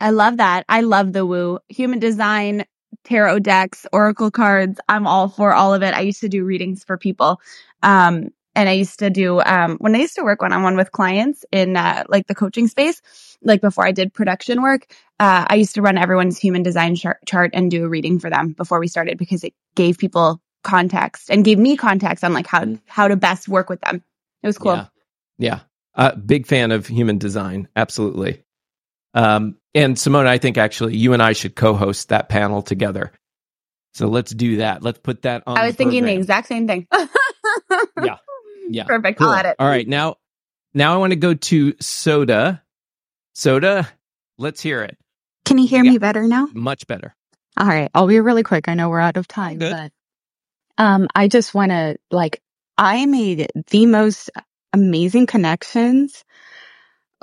I love that. I love the woo. Human design, tarot decks, oracle cards. I'm all for all of it. I used to do readings for people. Um, and I used to do, um, when I used to work one on one with clients in, uh, like the coaching space, like before I did production work, uh, I used to run everyone's human design chart, chart and do a reading for them before we started because it gave people context and gave me context on like how, how to best work with them. It was cool. Yeah. Yeah. Uh, big fan of human design. Absolutely. Um, and Simona, I think actually you and I should co-host that panel together. So let's do that. Let's put that on. I was the thinking the exact same thing. Yeah. Yeah. Perfect. Cool. I'll add it. All right. Now, now I want to go to Soda. Soda, let's hear it. Can you hear me better now? Much better. All right. I'll be really quick. I know we're out of time, but um, I just want to like, I made the most amazing connections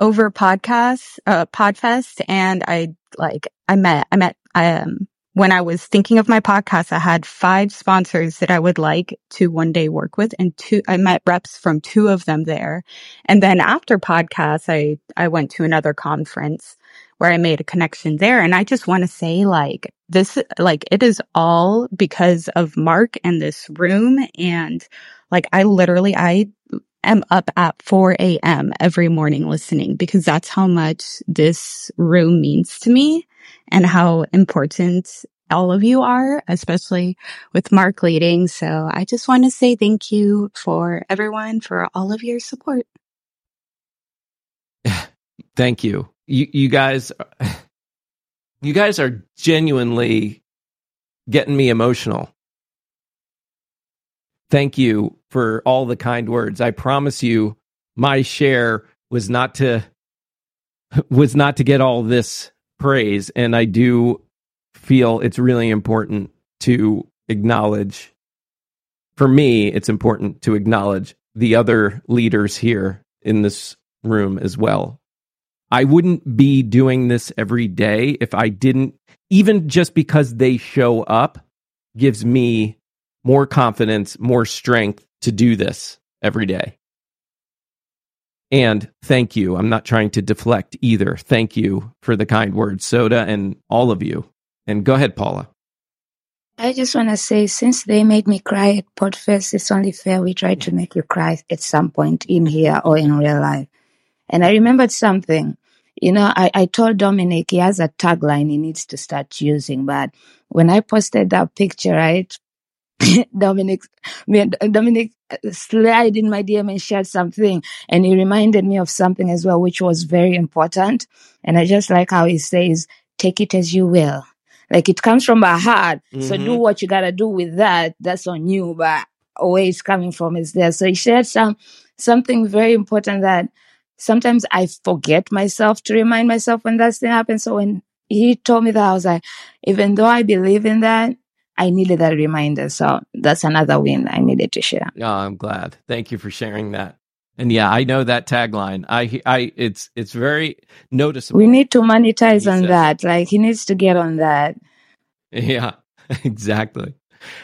over podcasts, uh, Podfest. And I like, I met, I met, um, when I was thinking of my podcast, I had five sponsors that I would like to one day work with and two, I met reps from two of them there. And then after podcast, I, I went to another conference where I made a connection there. And I just want to say like this, like it is all because of Marc and this room. And like I literally, I am up at 4 a.m. every morning listening because that's how much this room means to me and how important all of you are, especially with Marc leading. So I just want to say thank you for everyone for all of your support. Thank you. You, you guys, you guys are genuinely getting me emotional. Thank you for all the kind words. I promise you, my share was not to was not to get all this praise, and I do feel it's really important to acknowledge. For me, it's important to acknowledge the other leaders here in this room as well. I wouldn't be doing this every day if I didn't, even just because they show up gives me more confidence, more strength to do this every day. And thank you. I'm not trying to deflect either. Thank you for the kind words, Soda, and all of you. And go ahead, Paula. I just want to say, since they made me cry at Podfest, it's only fair we try to make you cry at some point in here or in real life. And I remembered something. You know, I, I told Dominic he has a tagline he needs to start using, but when I posted that picture, right, Dominic, me Dominic slid in my DM and shared something, and he reminded me of something as well, which was very important. And I just like how he says, "Take it as you will." Like it comes from my heart, so do Mhm. what you gotta do with that. That's on you, but where it's coming from is there. So he shared some something very important that sometimes I forget myself to remind myself when that thing happens. So when he told me that, I was like, even though I believe in that, I needed that reminder. So that's another win I needed to share. Oh, I'm glad. Thank you for sharing that. And yeah, I know that tagline. I, I, it's, it's very noticeable. We need to monetize on that. Like he needs to get on that. Yeah, exactly.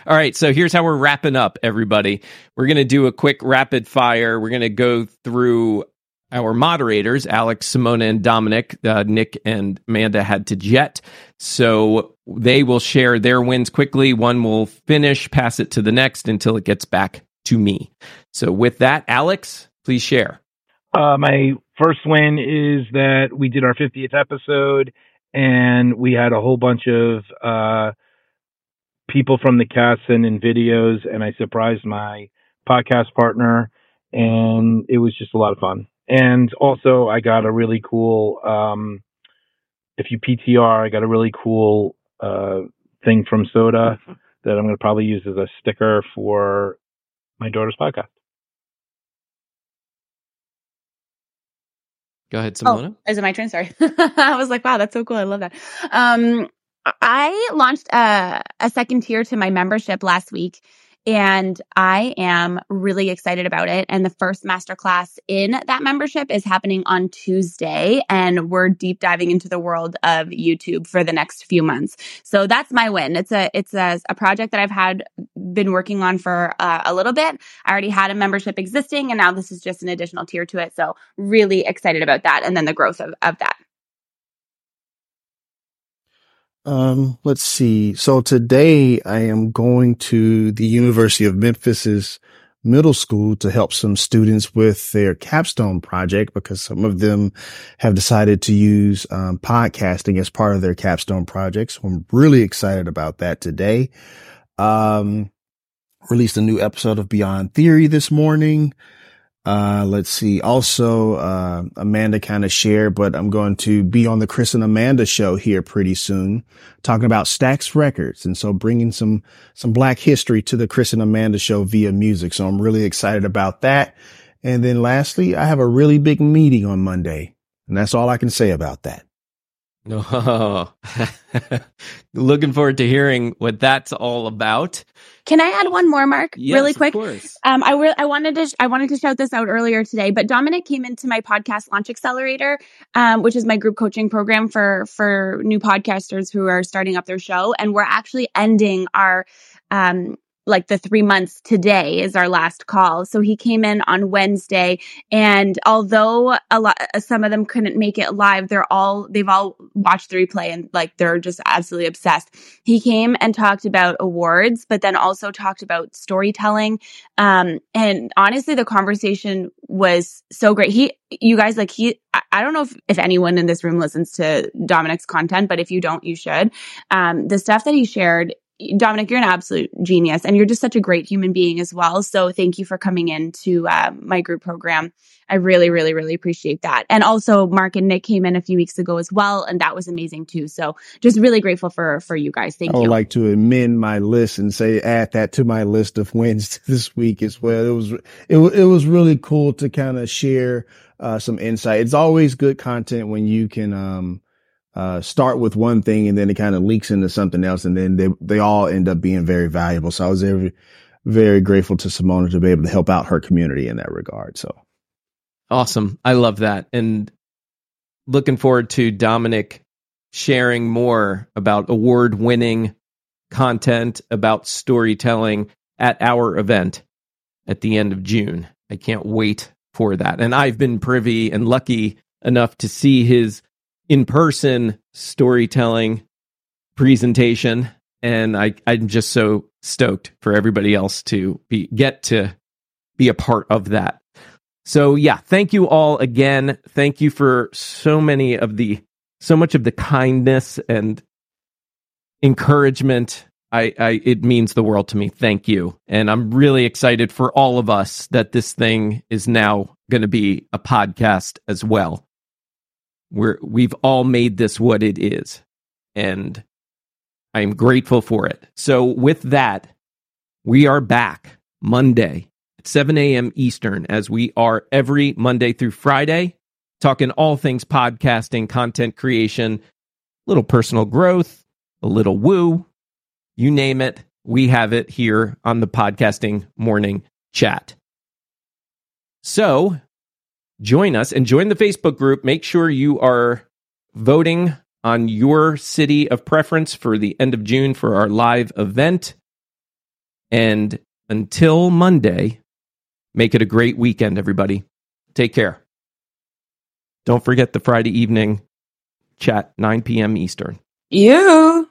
All right, so here's how we're wrapping up, everybody. We're going to do a quick rapid fire. We're going to go through our moderators, Alex, Simona, and Dominic. Uh, Nick and Amanda had to jet. So they will share their wins quickly. One will finish, pass it to the next until it gets back to me. So with that, Alex, please share. Uh, my first win is that we did our 50th episode and we had a whole bunch of uh, people from the cast send in videos, and I surprised my podcast partner, and it was just a lot of fun. And also, I got a really cool. Um, if you PTR, I got a really cool uh, thing from Soda that I'm going to probably use as a sticker for my daughter's podcast. Go ahead, Simona. Oh, is it my turn? Sorry. I was like, wow, that's so cool. I love that. Um, I launched a, a second tier to my membership last week and I am really excited about it. And the first masterclass in that membership is happening on Tuesday. And we're deep diving into the world of YouTube for the next few months. So that's my win. It's a, it's a, a project that I've had been working on for uh, a little bit. I already had a membership existing and now this is just an additional tier to it. So really excited about that. And then the growth of, of that. Um, let's see. So today I am going to the University of Memphis's middle school to help some students with their capstone project because some of them have decided to use um, podcasting as part of their capstone project. So I'm really excited about that today. Um, released a new episode of Beyond Theory this morning. Uh, let's see. Also, uh, Amanda kind of shared, but I'm going to be on the Chris and Amanda show here pretty soon, talking about Stax Records. And so bringing some, some black history to the Chris and Amanda show via music. So I'm really excited about that. And then lastly, I have a really big meeting on Monday. And that's all I can say about that. Oh, looking forward to hearing what that's all about. Can I add one more, Marc, yes, really quick? Of course. Um, I re- I wanted to sh- I wanted to shout this out earlier today, but Dominic came into my podcast launch accelerator, um, which is my group coaching program for for new podcasters who are starting up their show, and we're actually ending our um, like the three months today is our last call. So he came in on Wednesday and although a lot, some of them couldn't make it live, they're all, they've all watched the replay and like they're just absolutely obsessed. He came and talked about awards, but then also talked about storytelling. Um, and honestly, the conversation was so great. He, you guys, like he, I don't know if, if anyone in this room listens to Dominic's content, but if you don't, you should. Um, the stuff that he shared Dominic, you're an absolute genius and you're just such a great human being as well. So thank you for coming into uh, my group program. I really, really, really appreciate that. And also Marc and Nick came in a few weeks ago as well. And that was amazing too. So just really grateful for, for you guys. Thank you. I would like to amend my list and say, add that to my list of wins this week as well. It was, it, it was really cool to kind of share, uh, some insight. It's always good content when you can, um, uh, start with one thing and then it kind of leaks into something else. And then they, they all end up being very valuable. So I was very, very grateful to Simona to be able to help out her community in that regard. So awesome. I love that. And looking forward to Dominic sharing more about award winning content, about storytelling at our event at the end of June. I can't wait for that. And I've been privy and lucky enough to see his in person storytelling presentation. And I, I'm just so stoked for everybody else to be get to be a part of that. So yeah, thank you all again. Thank you for so many of the so much of the kindness and encouragement. I, I it means the world to me. Thank you. And I'm really excited for all of us that this thing is now going to be a podcast as well we're we've all made this what it is and i'm grateful for it. So with that we are back monday at 7 a.m eastern as we are every monday through friday talking all things podcasting content creation a little personal growth a little woo you name it. We have it here on the podcasting morning chat. So join us and join the Facebook group. Make sure you are voting on your city of preference for the end of June for our live event. And until Monday, make it a great weekend, everybody. Take care. Don't forget the Friday evening chat, 9 p.m. Eastern. You.